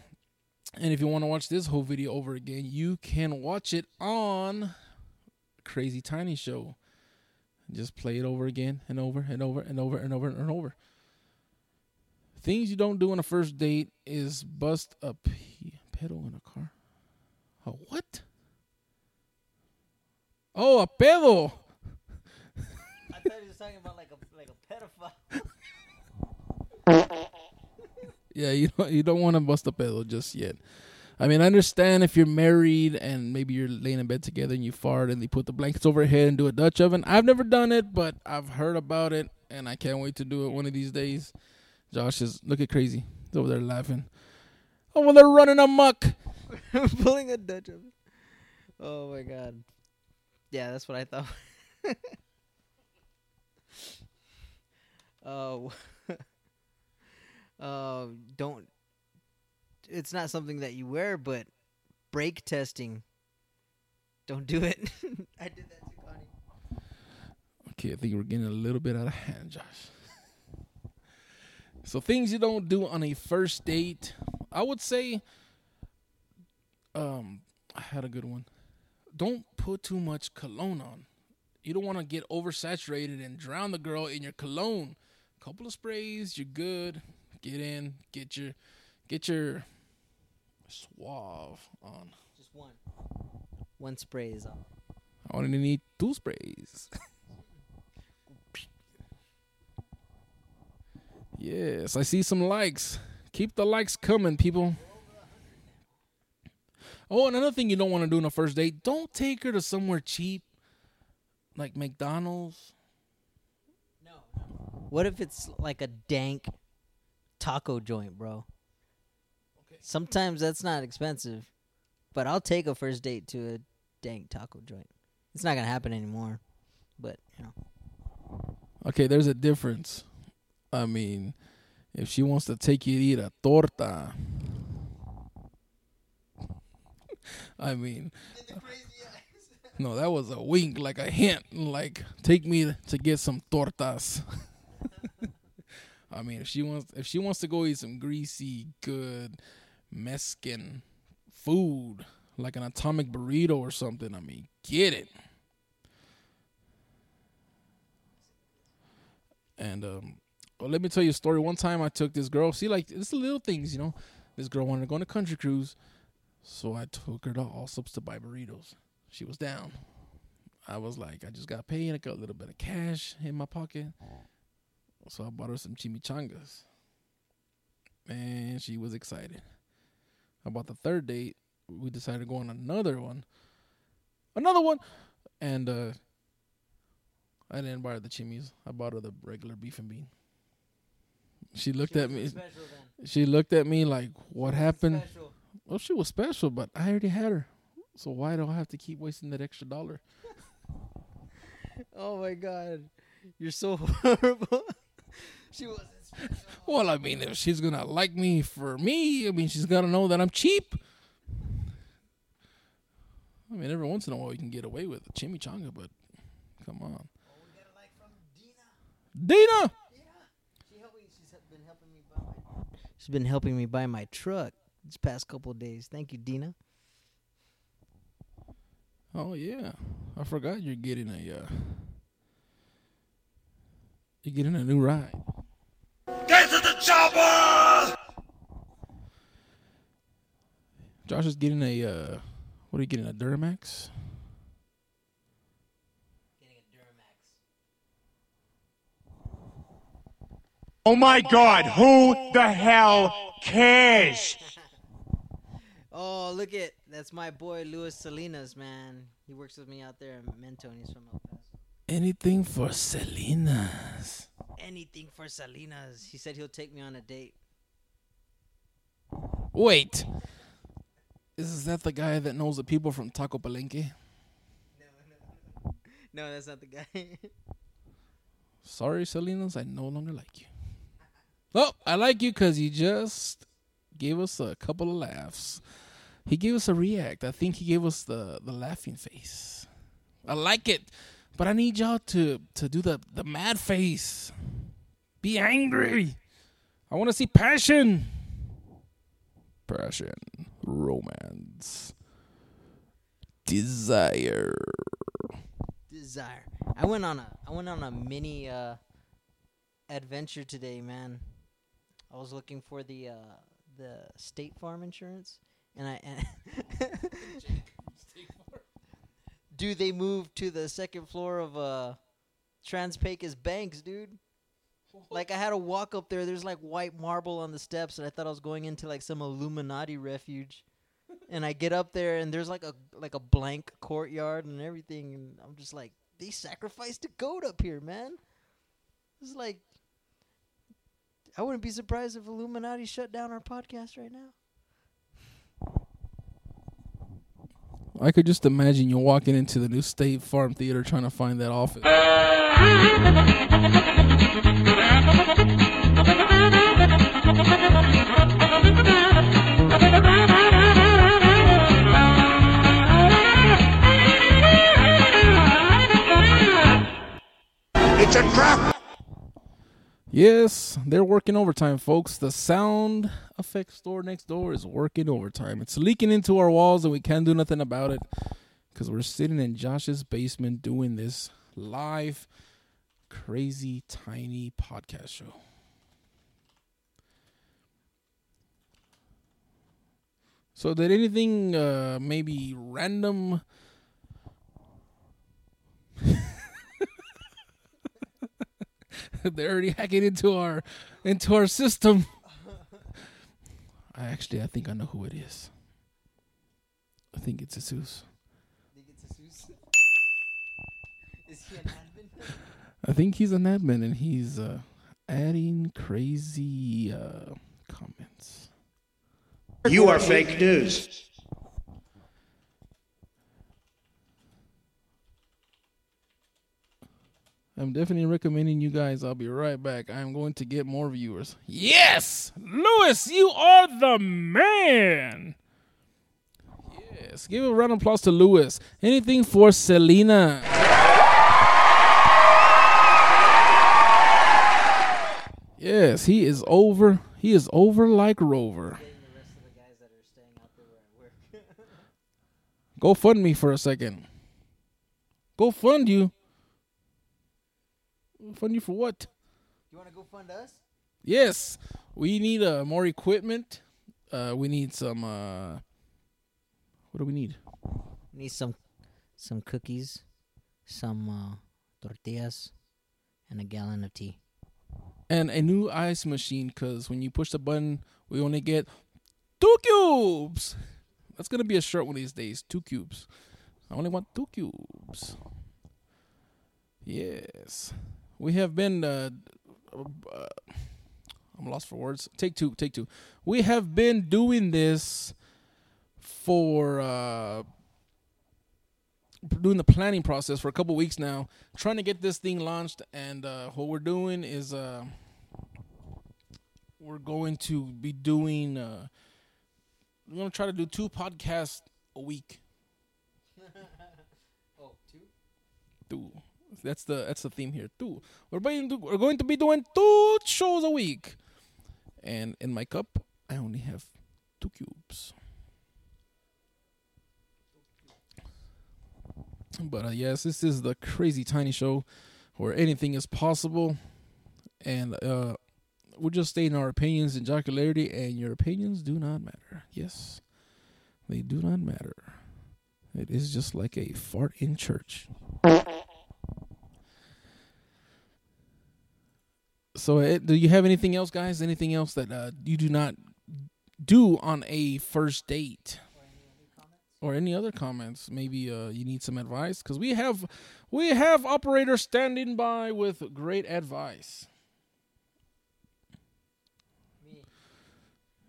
And if you want to watch this whole video over again, you can watch it on Crazy Tiny Show. Just play it over again and over and over and over and over and over. Things you don't do on a first date is bust a p- pedal in a car. A what? Oh, a pedo. I thought he was talking about like a like a pedophile. yeah, you don't you don't want to bust a pedo just yet. I mean, I understand if you're married and maybe you're laying in bed together and you fart and they put the blankets over your head and do a Dutch oven. I've never done it, but I've heard about it and I can't wait to do it one of these days. Josh is look at crazy. He's over there laughing. Oh, well, they're running amok. Pulling a Dutch oven. Oh my god. Yeah, that's what I thought. Oh, uh, don't. It's not something that you wear, but brake testing. Don't do it. I did that to Connie. Okay, I think we're getting a little bit out of hand, Josh. So things you don't do on a first date, I would say. Um, I had a good one. Don't put too much cologne on. You don't want to get oversaturated and drown the girl in your cologne. A Couple of sprays, you're good. Get in, get your, get your suave on. Just one. One spray is all. I only need two sprays. yes, I see some likes. Keep the likes coming, people. Oh, and another thing you don't want to do on a first date: don't take her to somewhere cheap, like McDonald's. No. What if it's like a dank taco joint, bro? Okay. Sometimes that's not expensive, but I'll take a first date to a dank taco joint. It's not gonna happen anymore, but you know. Okay, there's a difference. I mean, if she wants to take you to eat a torta, I mean, no, that was a wink, like a hint, like take me to get some tortas. I mean, if she wants, if she wants to go eat some greasy, good Mexican food, like an atomic burrito or something, I mean, get it. And um, well, let me tell you a story. One time I took this girl. See, like it's the little things, you know. This girl wanted to go on a country cruise, so I took her to all Allsup's to buy burritos. She was down. I was like, I just got paid. I got a little bit of cash in my pocket, so I bought her some chimichangas. Man, she was excited. About the third date, we decided to go on another one, another one, and uh, I didn't buy her the chimis. I bought her the regular beef and bean. She looked She at me. She looked at me like, "What happened?" Special. Well, she was special, but I already had her. So why do I have to keep wasting that extra dollar? Oh my god, you're so horrible. she wasn't special. Well, I mean, if she's gonna like me for me, I mean, she's gotta know that I'm cheap. I mean, every once in a while you can get away with a chimichanga, but come on, Dina. She helped me. She's been helping me buy my. She's been helping me buy my truck this past couple of days. Thank you, Dina. Oh yeah, I forgot you're getting a uh, you're getting a new ride. Get to the chopper! Josh is getting a uh, what are you getting a Duramax? Oh my god, who the hell cares? Oh, look at that's my boy Luis Salinas, man. He works with me out there in Mentone. He's from El Paso. Anything for Salinas. Anything for Salinas. He said he'll take me on a date. Wait. Is that the guy that knows the people from Taco Palenque? No, no, no. no, that's not the guy. Sorry, Salinas, I no longer like you. Oh, I like you because you just gave us a couple of laughs. He gave us a react. I think he gave us the, the laughing face. I like it, but I need y'all to to do the the mad face. Be angry. I want to see passion. Passion, romance, desire. Desire. I went on a I went on a mini uh adventure today, man. I was looking for the uh the State Farm insurance and I and Dude, they move to the second floor of uh TransPecos Banks, dude. Like I had to walk up there. There's like white marble on the steps, and I thought I was going into like some Illuminati refuge. And I get up there, and there's like a like a blank courtyard and everything, and I'm just like, they sacrificed a goat up here, man. It's like, I wouldn't be surprised if Illuminati shut down our podcast right now. I could just imagine you walking into the new State Farm Theater trying to find that office. It's a trap! Yes, they're working overtime, folks. The sound effects store next door is working overtime. It's leaking into our walls, and we can't do nothing about it because we're sitting in Josh's basement doing this live, crazy, tiny podcast show. So, did anything uh, maybe random? They're already hacking into our into our system. I actually, I think I know who it is. I think it's Jesus. Think it's Jesus? Is he an admin? I think he's an admin and he's uh, adding crazy uh, comments. You are fake news. I'm definitely recommending you guys. I'll be right back. I'm going to get more viewers. Yes, Lewis, you are the man. Yes, give a round of applause to Lewis. Anything for Selena? Yes, he is over. He is over like Rover. Go fund me for a second. Go fund you. Fund you for what? You want to go fund us? Yes, we need uh, more equipment. Uh, we need some. Uh, what do we need? We Need some, some cookies, some uh, tortillas, and a gallon of tea. And a new ice machine, because when you push the button, we only get two cubes. That's gonna be a shirt one of these days. Two cubes. I only want two cubes. Yes, we have been. Uh, uh, I'm lost for words. Take two. Take two. We have been doing this for uh, doing the planning process for a couple weeks now, trying to get this thing launched. And uh, what we're doing is uh, we're going to be doing. Uh, we're gonna try to do two podcasts a week. oh, two? Two. That's the that's the theme here. too. We're going to we're going to be doing two shows a week, and in my cup I only have two cubes. But uh, yes, this is the crazy tiny show where anything is possible, and uh, we're just stating our opinions and jocularity, and your opinions do not matter. Yes, they do not matter. It is just like a fart in church. So, uh, do you have anything else, guys? Anything else that uh, you do not do on a first date, or any other comments. Maybe uh, you need some advice because we have we have operators standing by with great advice.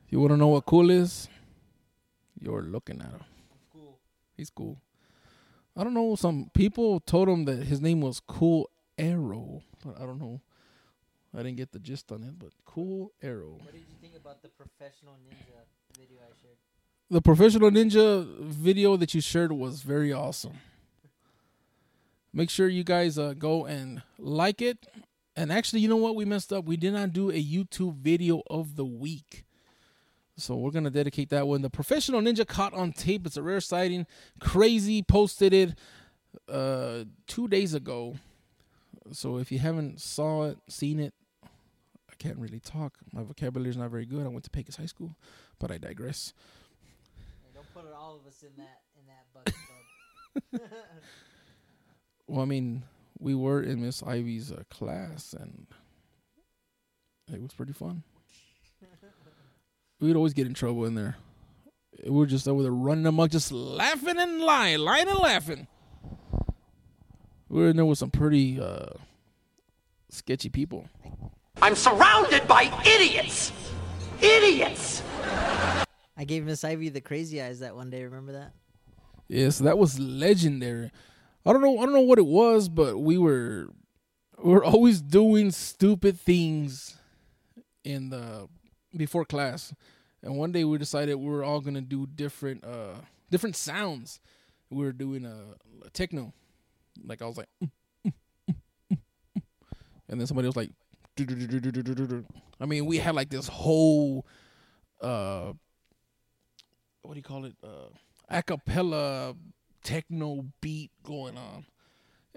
You want to know what cool is? You're looking at him. Cool. He's cool. I don't know. Some people told him that his name was Cool Arrow. But I don't know. I didn't get the gist on it, but Cool Arrow. What did you think about the professional ninja video I shared? The professional ninja video that you shared was very awesome. Make sure you guys uh, go and like it. And actually, you know what? We messed up. We did not do a YouTube video of the week. So we're gonna dedicate that one. The professional ninja caught on tape. It's a rare sighting. Crazy posted it uh, two days ago. So if you haven't saw it, seen it, I can't really talk. My vocabulary is not very good. I went to Pecos High School, but I digress. Hey, don't put all of us in that in that bucket. Well, I mean, we were in Miss Ivy's uh, class, and it was pretty fun. We'd always get in trouble in there. We were just over there running amok, just laughing and lying, lying and laughing. We were in there with some pretty uh, sketchy people. I'm surrounded by idiots! Idiots! I gave Miss Ivy the crazy eyes that one day. Remember that? Yes, that was legendary. I don't know. I don't know what it was, but we were we were always doing stupid things in the before class. And one day we decided we were all gonna do different uh different sounds. We were doing a, a techno. Like I was like "Mm, mm, mm, mm, mm." and then somebody was like I mean, we had like this whole uh what do you call it? Uh acapella techno beat going on.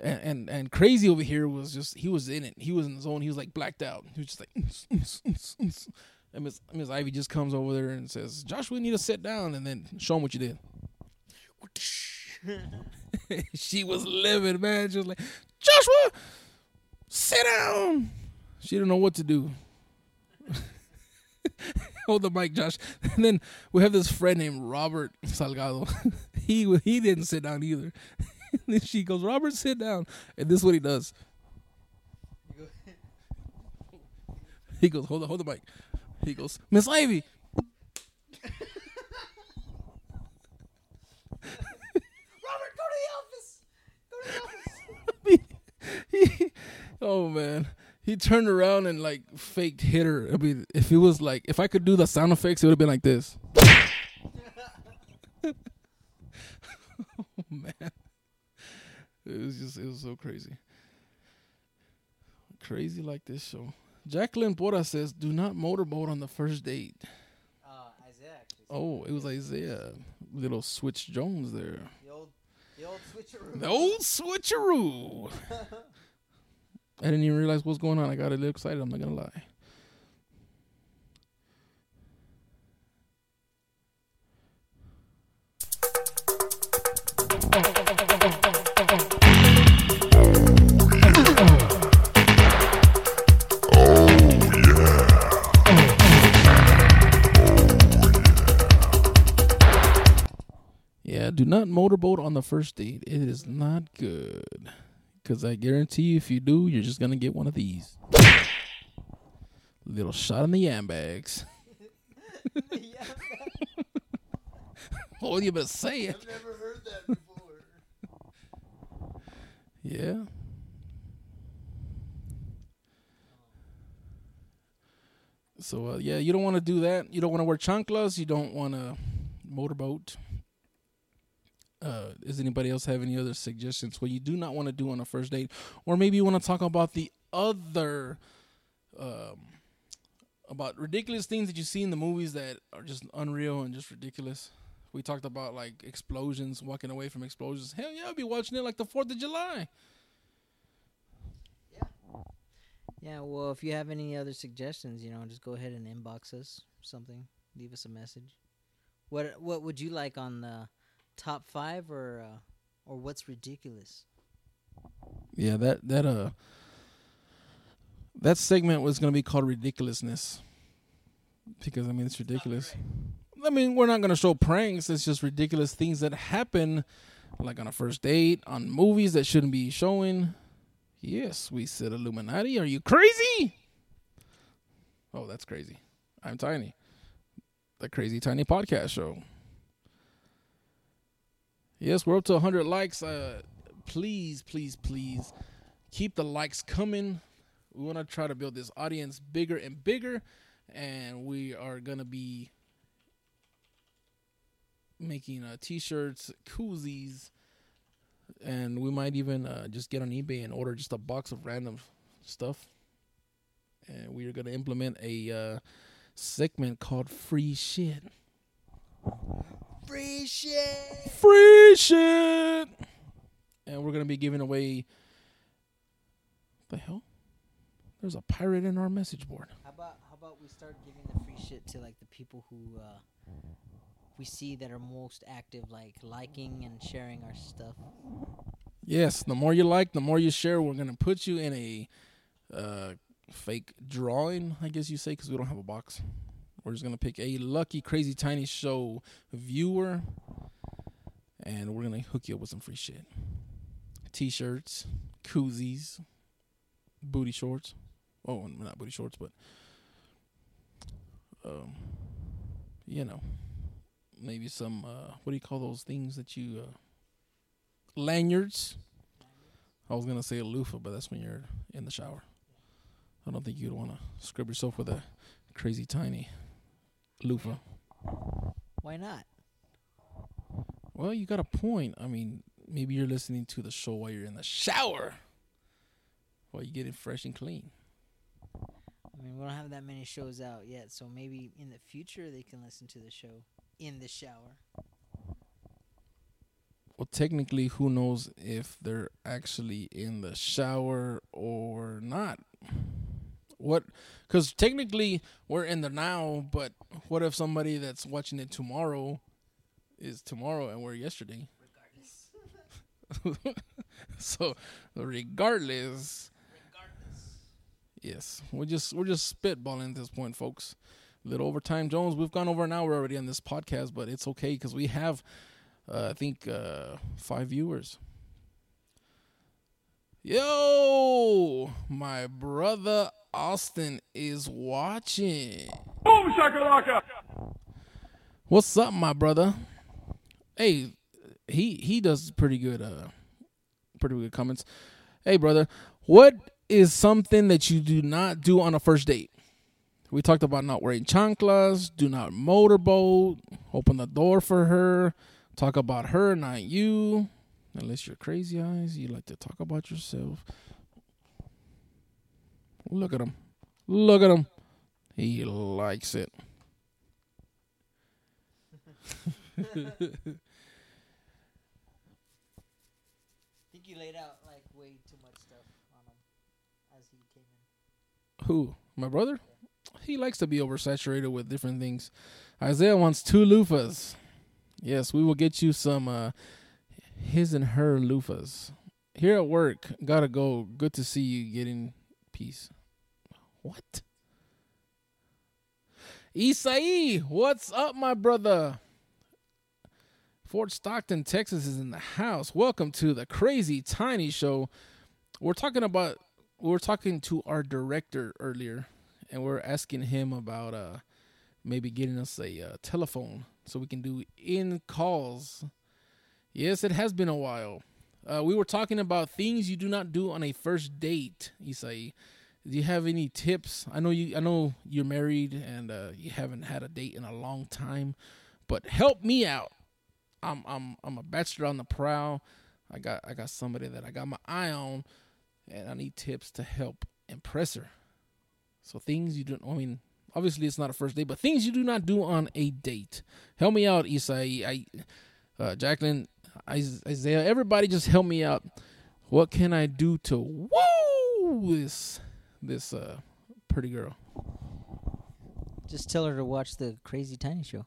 And, and and crazy over here was just he was in it. He was in the zone. He was like blacked out. He was just like, and Miss Miss Ivy just comes over there and says, "Joshua, you need to sit down and then show him what you did." she was livid, man. She was like, "Joshua, sit down." She didn't know what to do. Hold the mic, Josh. And then we have this friend named Robert Salgado. he he didn't sit down either. and then she goes, "Robert, sit down." And this is what he does. He goes, "Hold on, hold the mic." He goes, "Miss Ivy." Robert, go to the office. Go to the office. oh man. He turned around and like faked hit her. I mean, if it was like if I could do the sound effects, it would have been like this. oh man. It was just it was so crazy. Crazy like this show. Jacqueline Bora says, "Do not motorboat on the first date." Uh, Isaiah. Oh, it was Isaiah. Little Switch Jones there. The old, the old switcheroo. The old switcheroo. I didn't even realize what was going on. I got a little excited. I'm not gonna lie. Yeah, do not motorboat on the first date. It is not good. Because I guarantee you, if you do, you're just going to get one of these. Little shot in the yam bags. oh, you better say it. I've never heard that before. Yeah. So uh, yeah, you don't want to do that. You don't want to wear chanclas. You don't want to motorboat. Uh, does anybody else have any other suggestions? What you do not want to do on a first date, or maybe you want to talk about the other, um, about ridiculous things that you see in the movies that are just unreal and just ridiculous. We talked about like explosions, walking away from explosions. Hell yeah, I'll be watching it like the Fourth of July. Yeah, Yeah, well, if you have any other suggestions, you know, just go ahead and inbox us something. Leave us a message. What What would you like on the top five, or uh, or what's ridiculous? Yeah, that that uh that segment was gonna be called ridiculousness because I mean it's ridiculous. I mean, we're not gonna show pranks. It's just ridiculous things that happen, like on a first date, on movies that shouldn't be showing. Yes, we said Illuminati. Are you crazy? Oh, that's crazy. I'm Tiny, the Crazy Tiny Podcast Show. Yes, we're up to 100 likes. Uh, please, please, please keep the likes coming. We want to try to build this audience bigger and bigger, and we are gonna be making uh, t-shirts, koozies, and we might even uh, just get on eBay and order just a box of random stuff. And we are gonna implement a uh, segment called "Free Shit." Free shit. Free shit. And we're gonna be giving away. The hell? There's a pirate in our message board. How about how about we start giving the free shit to like the people who uh, we see that are most active, like liking and sharing our stuff. Yes, the more you like, the more you share. We're gonna put you in a uh, fake drawing, I guess you say, because we don't have a box. We're just gonna pick a lucky, crazy, tiny show viewer, and we're gonna hook you up with some free shit: t-shirts, koozies, booty shorts. Oh, not booty shorts, but um, you know, maybe some uh, what do you call those things that you uh, lanyards? I was gonna say a loofah, but that's when you're in the shower. I don't think you'd want to scrub yourself with a crazy tiny loofah. Why not? Well, you got a point. I mean, maybe you're listening to the show while you're in the shower, while you're getting fresh and clean. I mean, we don't have that many shows out yet, so maybe in the future they can listen to the show in the shower. Well, technically, who knows if they're actually in the shower or not? What? Because technically, we're in the now, but what if somebody that's watching it tomorrow is tomorrow and we're yesterday? Regardless. so, regardless. regardless Yes, we're just we're just spitballing at this point, folks. little overtime, Jones. We've gone over an hour already on this podcast, but it's okay because we have, uh, I think, uh, five viewers. Yo, my brother Austin is watching. Boom shakalaka. What's up, my brother? Hey, he he does pretty good. Uh, pretty good comments. Hey, brother, what is something that you do not do on a first date? We talked about not wearing chanclas, do not motorboat, open the door for her, talk about her, not you. Unless you're crazy eyes, you like to talk about yourself. Look at him. Look at him. He likes it. I think you laid out like way too much stuff on him as he came in. Who? My brother? He likes to be oversaturated with different things. Isaiah wants two loofahs. Yes, we will get you some uh his and her loofahs. Here at work, gotta go. Good to see you getting peace. What? Isai, what's up, my brother? Fort Stockton, Texas is in the house. Welcome to the Crazy Tiny Show. We're talking about we were talking to our director earlier, and we're asking him about uh maybe getting us a uh, telephone so we can do in calls. Yes, it has been a while. Uh, we were talking about things you do not do on a first date, Isai. Do you have any tips? I know you. I know you're married and uh, you haven't had a date in a long time, but help me out. I'm I'm I'm a bachelor on the prowl. I got I got somebody that I got my eye on, and I need tips to help impress her. So things you don't. I mean, obviously it's not a first date, but things you do not do on a date. Help me out, Isai. I, uh, Jacqueline, Isaiah, everybody, just help me out. What can I do to woo this this uh pretty girl? Just tell her to watch the Crazy Tiny Show.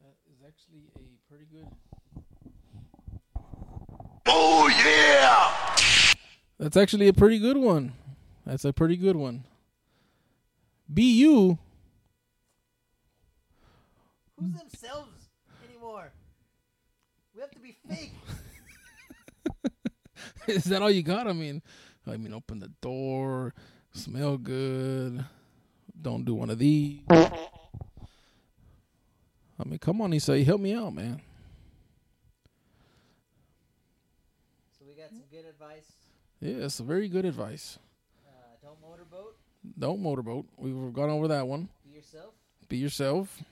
That is actually a pretty good. Oh yeah! That's actually a pretty good one. That's a pretty good one. Be you, Who's themselves anymore? We have to be fake. Is that all you got? I mean, I mean, open the door, smell good. Don't do one of these. I mean, come on, he say, help me out, man. So we got some good advice. Yeah, it's a very good advice. Uh, don't motorboat. Don't motorboat. We've gone over that one. Be yourself. Be yourself.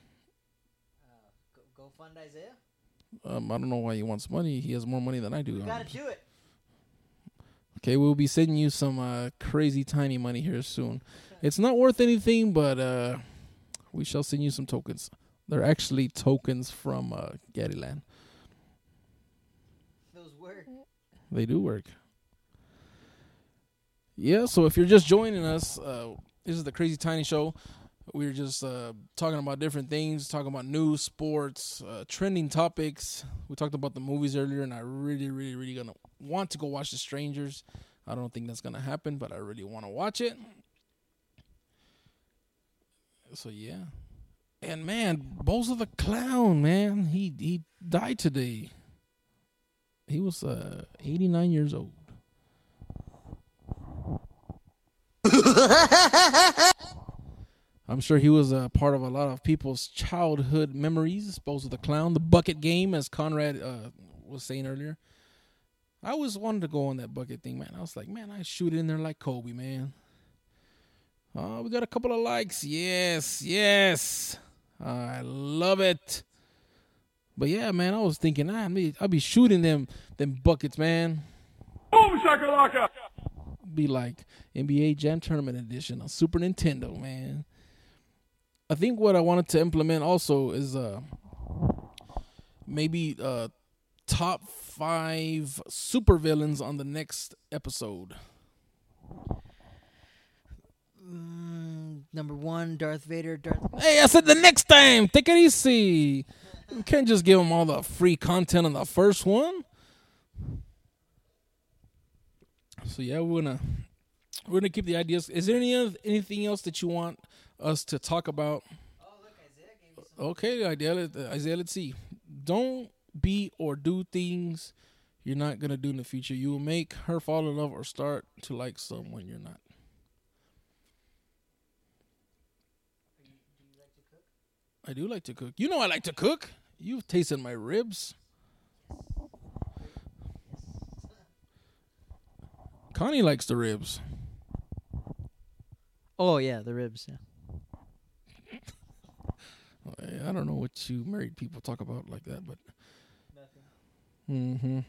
Fund Isaiah. Um, I don't know why he wants money. He has more money than I do. You Um, gotta do it. Okay, we'll be sending you some uh, crazy tiny money here soon. It's not worth anything, but uh, we shall send you some tokens. They're actually tokens from uh, Gattiland. Those work. They do work. Yeah, so if you're just joining us, uh, this is the Crazy Tiny Show. We're just uh, talking about different things, talking about news, sports, uh, trending topics. We talked about the movies earlier, and I really, really, really gonna want to go watch The Strangers. I don't think that's gonna happen, but I really want to watch it. So yeah, and man, Bozo the Clown, man, he he died today. He was uh 89 years old. I'm sure he was a part of a lot of people's childhood memories. Bozo the Clown, the bucket game, as Conrad uh, was saying earlier. I always wanted to go on that bucket thing, man. I was like, man, I shoot it in there like Kobe, man. Oh, we got a couple of likes. Yes, yes. I love it. But yeah, man, I was thinking, ah, me, I'll be shooting them them buckets, man. Boom shakalaka! Be like NBA Jam Tournament Edition on Super Nintendo, man. I think what I wanted to implement also is uh maybe uh top five supervillains on the next episode. Mm, number one, Darth Vader. Darth. Hey, I said the next time. Take it easy. You can't just give them all the free content on the first one. So yeah, we're gonna we're gonna keep the ideas. Is there any anything else that you want us to talk about? Okay, Isaiah, Isaiah, let's see. Don't be or do things you're not gonna do in the future. You will make her fall in love or start to like someone you're not. I do like to cook. You know I like to cook. You've tasted my ribs. Connie likes the ribs. Oh yeah, the ribs. Yeah. I don't know what you married people talk about like that, but Nothing. Mm-hmm.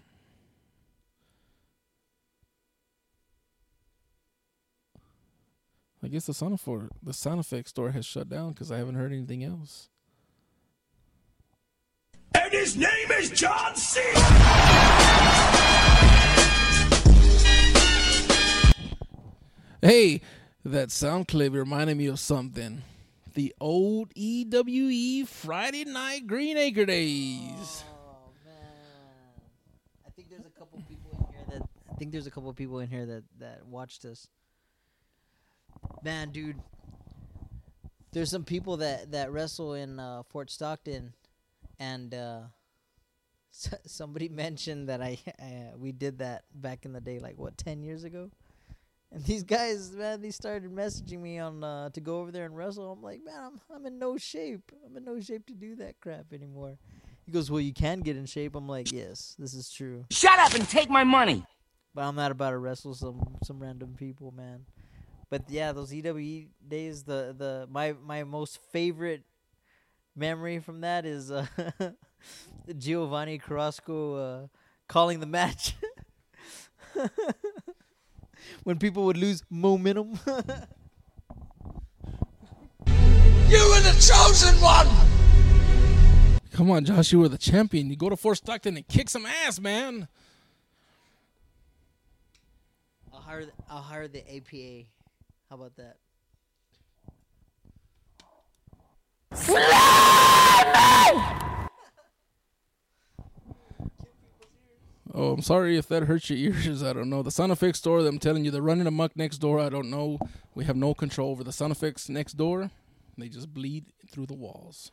I guess the sound for the sound effect store has shut down because I haven't heard anything else. And his name is John C. Hey, that sound clip reminded me of something. The old EWE Friday Night Green Acre days. Oh man, I think there's a couple people in here that I think there's a couple people in here that that watched us. Man, dude, there's some people that that wrestle in uh, Fort Stockton, and uh, somebody mentioned that I uh, we did that back in the day, like what ten years ago. And these guys, man, they started messaging me on uh, to go over there and wrestle. I'm like, man, I'm I'm in no shape. I'm in no shape to do that crap anymore. He goes, well, you can get in shape. I'm like, yes, this is true. Shut up and take my money. But I'm not about to wrestle some some random people, man. But yeah, those EWE days, the the my my most favorite memory from that is uh, Giovanni Carrasco uh, calling the match when people would lose momentum. You were the chosen one! Come on, Josh, you were the champion. You go to Fort Stockton and kick some ass, man. I'll hire the, I'll hire the APA. How about that? Oh, I'm sorry if that hurts your ears. I don't know. The sound effects store, I'm telling you, they're running amok next door. I don't know. We have no control over the sound effects next door. They just bleed through the walls.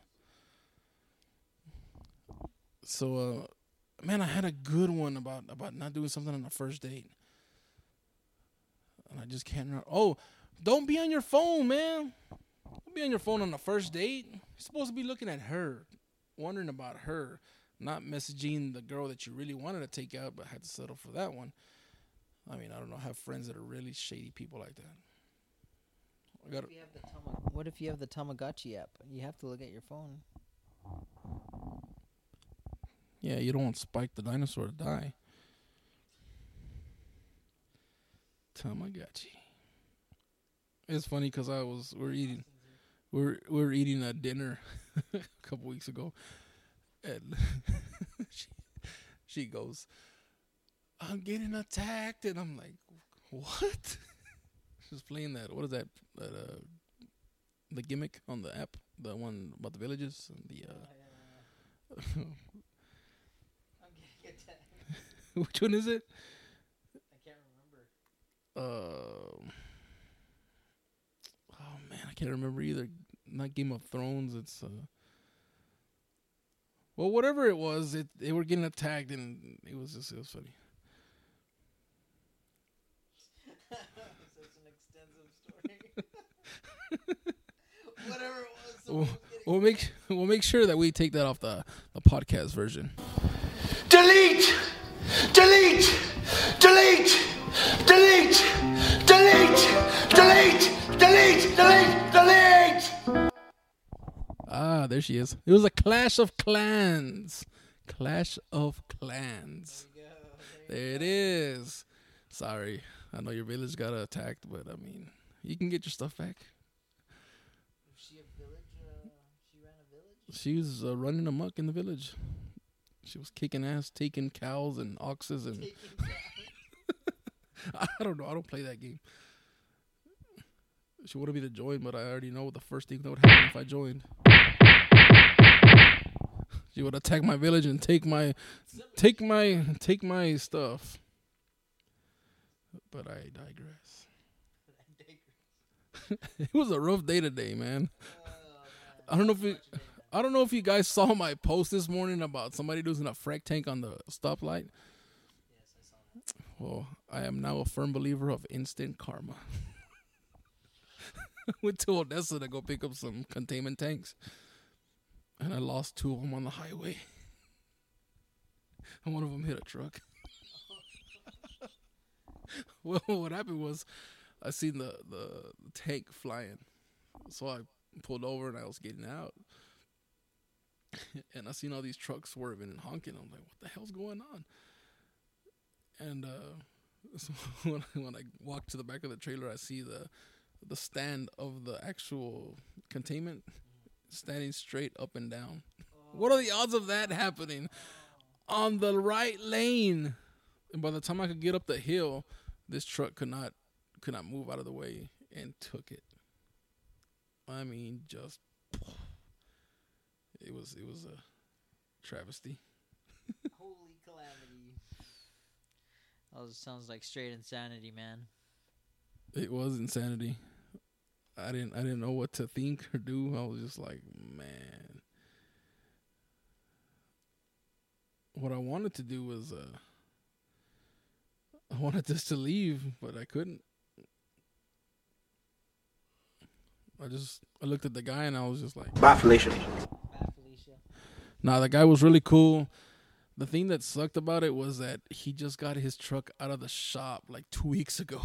So, uh, man, I had a good one about about not doing something on the first date, and I just can't. Remember. Oh, don't be on your phone, man. Don't be on your phone on the first date. You're supposed to be looking at her, wondering about her, not messaging the girl that you really wanted to take out, but had to settle for that one. I mean, I don't know. I have friends that are really shady people like that. I What if, you have the Tama- what if you have the Tamagotchi app? You have to look at your phone. Yeah, you don't want Spike the dinosaur to die. Tamagotchi. It's funny because I was we're eating we're we're eating a dinner a couple weeks ago, and she she goes, "I'm getting attacked," and I'm like, "What?" She's playing that. What is that? That uh, the gimmick on the app, the one about the villages and the uh. Which one is it? I can't remember. Um. oh man, I can't remember either. Not Game of Thrones. It's uh. Well, whatever it was, it they were getting attacked, and it was just it was funny. Such an extensive story. Whatever it was. We'll, we'll make we'll make sure that we take that off the the podcast version. Delete! Delete! Delete! Delete! Delete! Delete! Delete! Delete! Delete! Ah, there she is. It was a Clash of Clans. Clash of Clans. There it is. Sorry, I know your village got attacked, but I mean, you can get your stuff back. Was she a village? Uh, she ran a village. She was uh, running amok in the village. She was kicking ass, taking cows and oxes and. I don't know. I don't play that game. She wanted me to join, but I already know the first thing that would happen if I joined. She would attack my village and take my, take my, take my stuff. But I digress. it was a rough day today, man. I don't know if I don't know if you guys saw my post this morning about somebody losing a frack tank on the stoplight. Well, I am now a firm believer of instant karma. Went to Odessa to go pick up some containment tanks, and I lost two of them on the highway. And one of them hit a truck. well, what happened was, I seen the the tank flying, so I pulled over and I was getting out, and I seen all these trucks swerving and honking. I'm like, what the hell's going on? And uh, so when I, when I walk to the back of the trailer, I see the the stand of the actual containment standing straight up and down. What are the odds of that happening on the right lane? And by the time I could get up the hill, this truck could not could not move out of the way and took it. I mean, just it was it was a travesty. Holy calamity. Oh, this sounds like straight insanity, man. It was insanity. I didn't I didn't know what to think or do. I was just like, man. What I wanted to do was uh I wanted just to leave, but I couldn't. I just I looked at the guy and I was just like Bye, Felicia. Nah, the guy was really cool. The thing that sucked about it was that he just got his truck out of the shop like two weeks ago.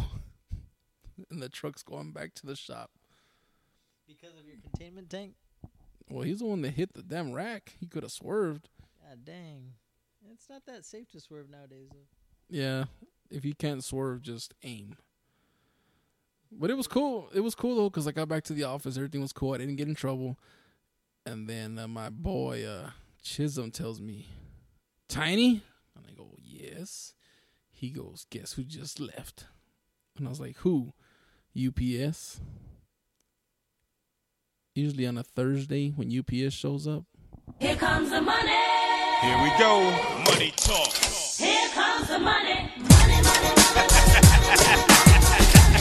and the truck's going back to the shop. Because of your containment tank? Well, he's the one that hit the damn rack. He could have swerved. God dang. It's not that safe to swerve nowadays, though. Yeah, if you can't swerve, just aim. But it was cool. It was cool though, cause I got back to the office. Everything was cool. I didn't get in trouble. And then uh, my boy uh, Chisholm tells me, "Tiny," and I go, "Yes." He goes, "Guess who just left?" And I was like, "Who?" UPS. Usually on a Thursday when UPS shows up. Here comes the money. Here we go. Money talk. Here comes the money.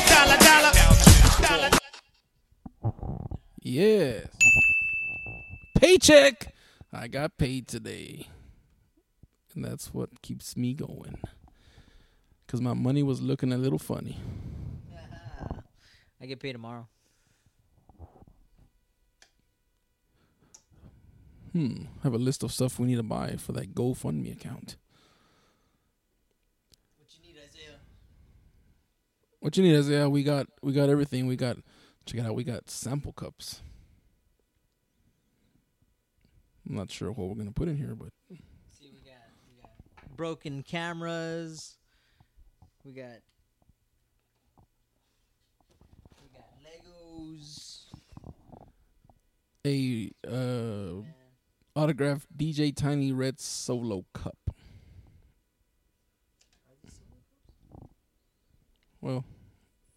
Dollar, dollar. Dollar. Yes. Paycheck. I got paid today. and that's what keeps me going. Cause my money was looking a little funny. Uh-huh. I get paid tomorrow. Hmm. I have a list of stuff we need to buy for that GoFundMe account. What you need, Isaiah? What you need is yeah, we got we got everything. We got check it out, we got sample cups. I'm not sure what we're gonna put in here, but See, we got we got broken cameras. We got we got Legos. a uh autographed DJ Tiny Red Solo cup. Well,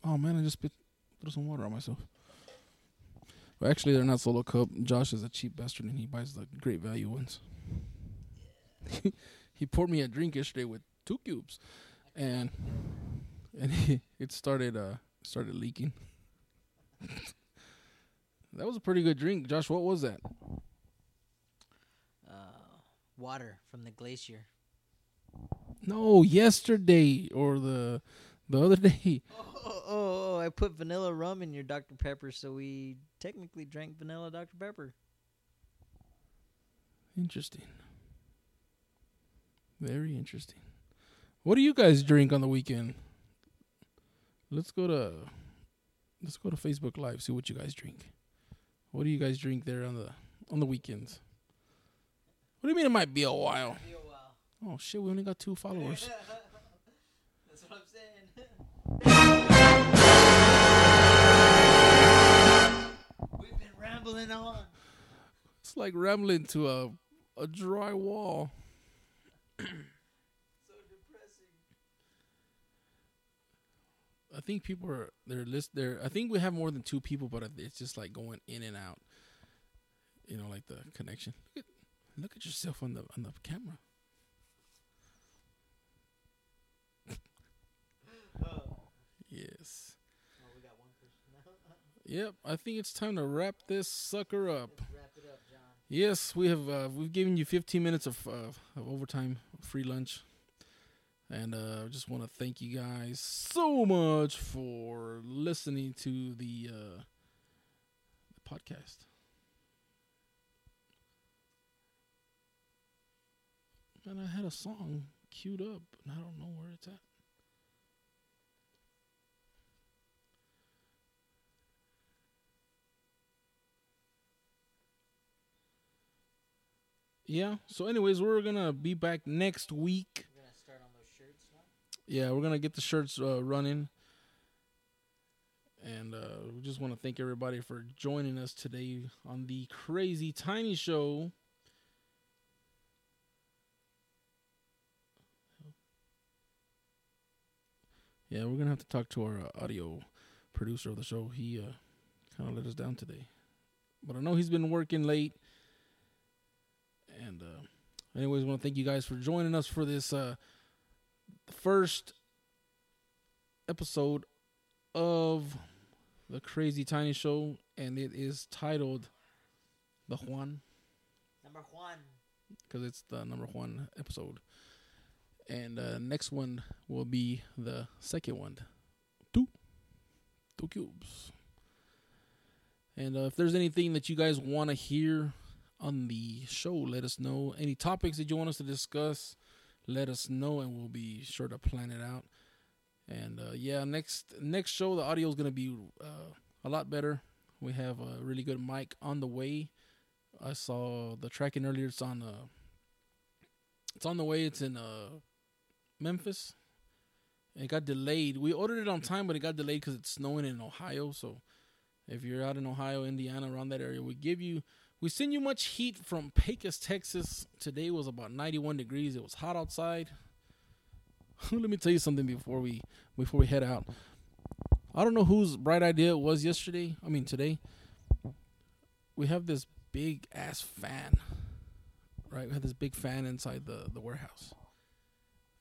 oh man, I just spit threw some water on myself. Well, actually, they're not solo cup. Josh is a cheap bastard, and he buys the great value ones. he poured me a drink yesterday with two cubes, and and he, it started uh started leaking. that was a pretty good drink, Josh. What was that? Water from the glacier. No, yesterday or the the other day. Oh, oh, oh, oh, I put vanilla rum in your Dr. Pepper, so we technically drank vanilla Dr. Pepper. Interesting. Very interesting. What do you guys drink on the weekend? Let's go to let's go to Facebook Live. See what you guys drink. What do you guys drink there on the on the weekends? What do you mean it might be a while? Oh shit, we only got two followers. That's what I'm saying. We've been rambling on. It's like rambling to a a dry wall. So depressing. I think people are they're list there. I think we have more than two people, but it's just like going in and out. You know, like the connection. Look at, yourself on the on the camera. yes. Oh, we got one person now. Yep. I think it's time to wrap this sucker up. Wrap it up, John. Yes, we have. Uh, we've given you 15 minutes of uh, of overtime, free lunch, and uh, I just want to thank you guys so much for listening to the, uh, the podcast. And I had a song queued up, and I don't know where it's at. Yeah. So, anyways, we're gonna be back next week. We're gonna start on those shirts now. Yeah, we're gonna get the shirts uh, running, and uh, we just want to thank everybody for joining us today on the Crazy Tiny Show. Yeah, we're gonna have to talk to our uh, audio producer of the show. He uh, kind of let us down today, but I know he's been working late. And uh, anyways, want to thank you guys for joining us for this uh, first episode of the Crazy Tiny Show, and it is titled "The Juan" Number one. because it's the number one episode. And uh, next one will be the second one, two, two cubes. And uh, if there's anything that you guys want to hear on the show, let us know. Any topics that you want us to discuss, let us know, and we'll be sure to plan it out. And uh, yeah, next next show the audio is gonna be uh, a lot better. We have a really good mic on the way. I saw the tracking earlier. It's on uh, it's on the way. It's in uh, Memphis. It got delayed. We ordered it on time, but it got delayed because it's snowing in Ohio. So if you're out in Ohio, Indiana, around that area, we give you we send you much heat from Pecos, Texas. Today was about 91 degrees. It was hot outside. Let me tell you something before we before we head out. I don't know whose bright idea it was yesterday. I mean today. We have this big ass fan. Right? We have this big fan inside the, the warehouse.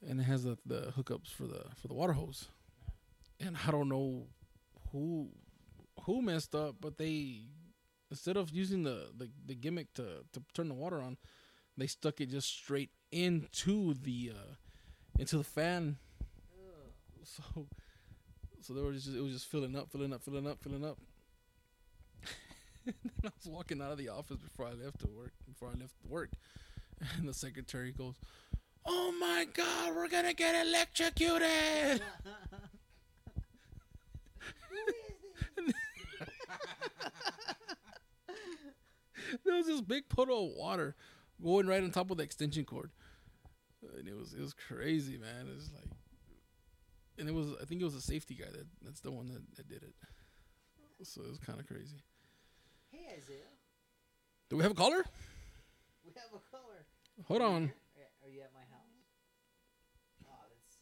And it has the, the hookups for the for the water hose. And I don't know who who messed up, but they instead of using the, the, the gimmick to, to turn the water on, they stuck it just straight into the uh into the fan. So so they were just it was just filling up, filling up, filling up, filling up. and then I was walking out of the office before I left to work before I left work. And the secretary goes, Oh my god, we're gonna get electrocuted there was this big puddle of water going right on top of the extension cord, and it was it was crazy, man. It was like, and it was I think it was a safety guy that that's the one that, that did it. So it was kind of crazy. Hey Isaiah, Do we have a caller? we have a caller. Hold on. Are you at my house? Oh, that's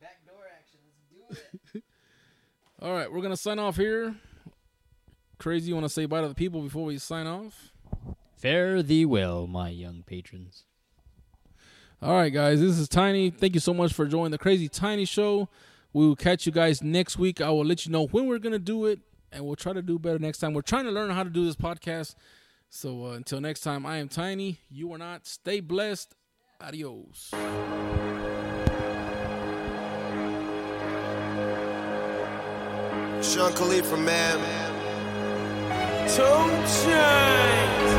backdoor action. Let's do it. All right, we're gonna sign off here. Crazy, you want to say bye to the people before we sign off? Fare thee well, my young patrons. All right, guys, this is Tiny. Thank you so much for joining the Crazy Tiny Show. We will catch you guys next week. I will let you know when we're gonna do it, and we'll try to do better next time. We're trying to learn how to do this podcast. So uh, until next time, I am Tiny. You are not. Stay blessed. Adios. Sean Khalifa, man. 2 Chainz.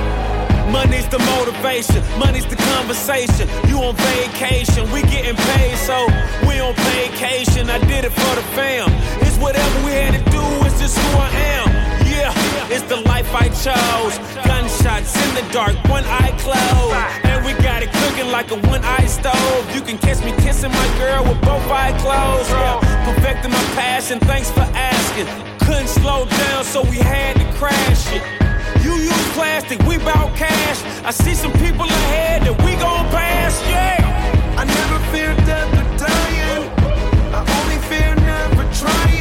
Money's the motivation, money's the conversation. You on vacation, we getting paid, so we on vacation. I did it for the fam. It's whatever we had to do, it's just who I am. It's the life I chose. Gunshots in the dark, one eye closed. And we got it cooking like a one eye stove. You can catch me kissing my girl with both eyes closed. Yeah, perfecting my passion, thanks for asking. Couldn't slow down, so we had to crash it. You use plastic, we bout cash. I see some people ahead that we gon' pass, yeah. I never fear death or dying. I only fear never trying.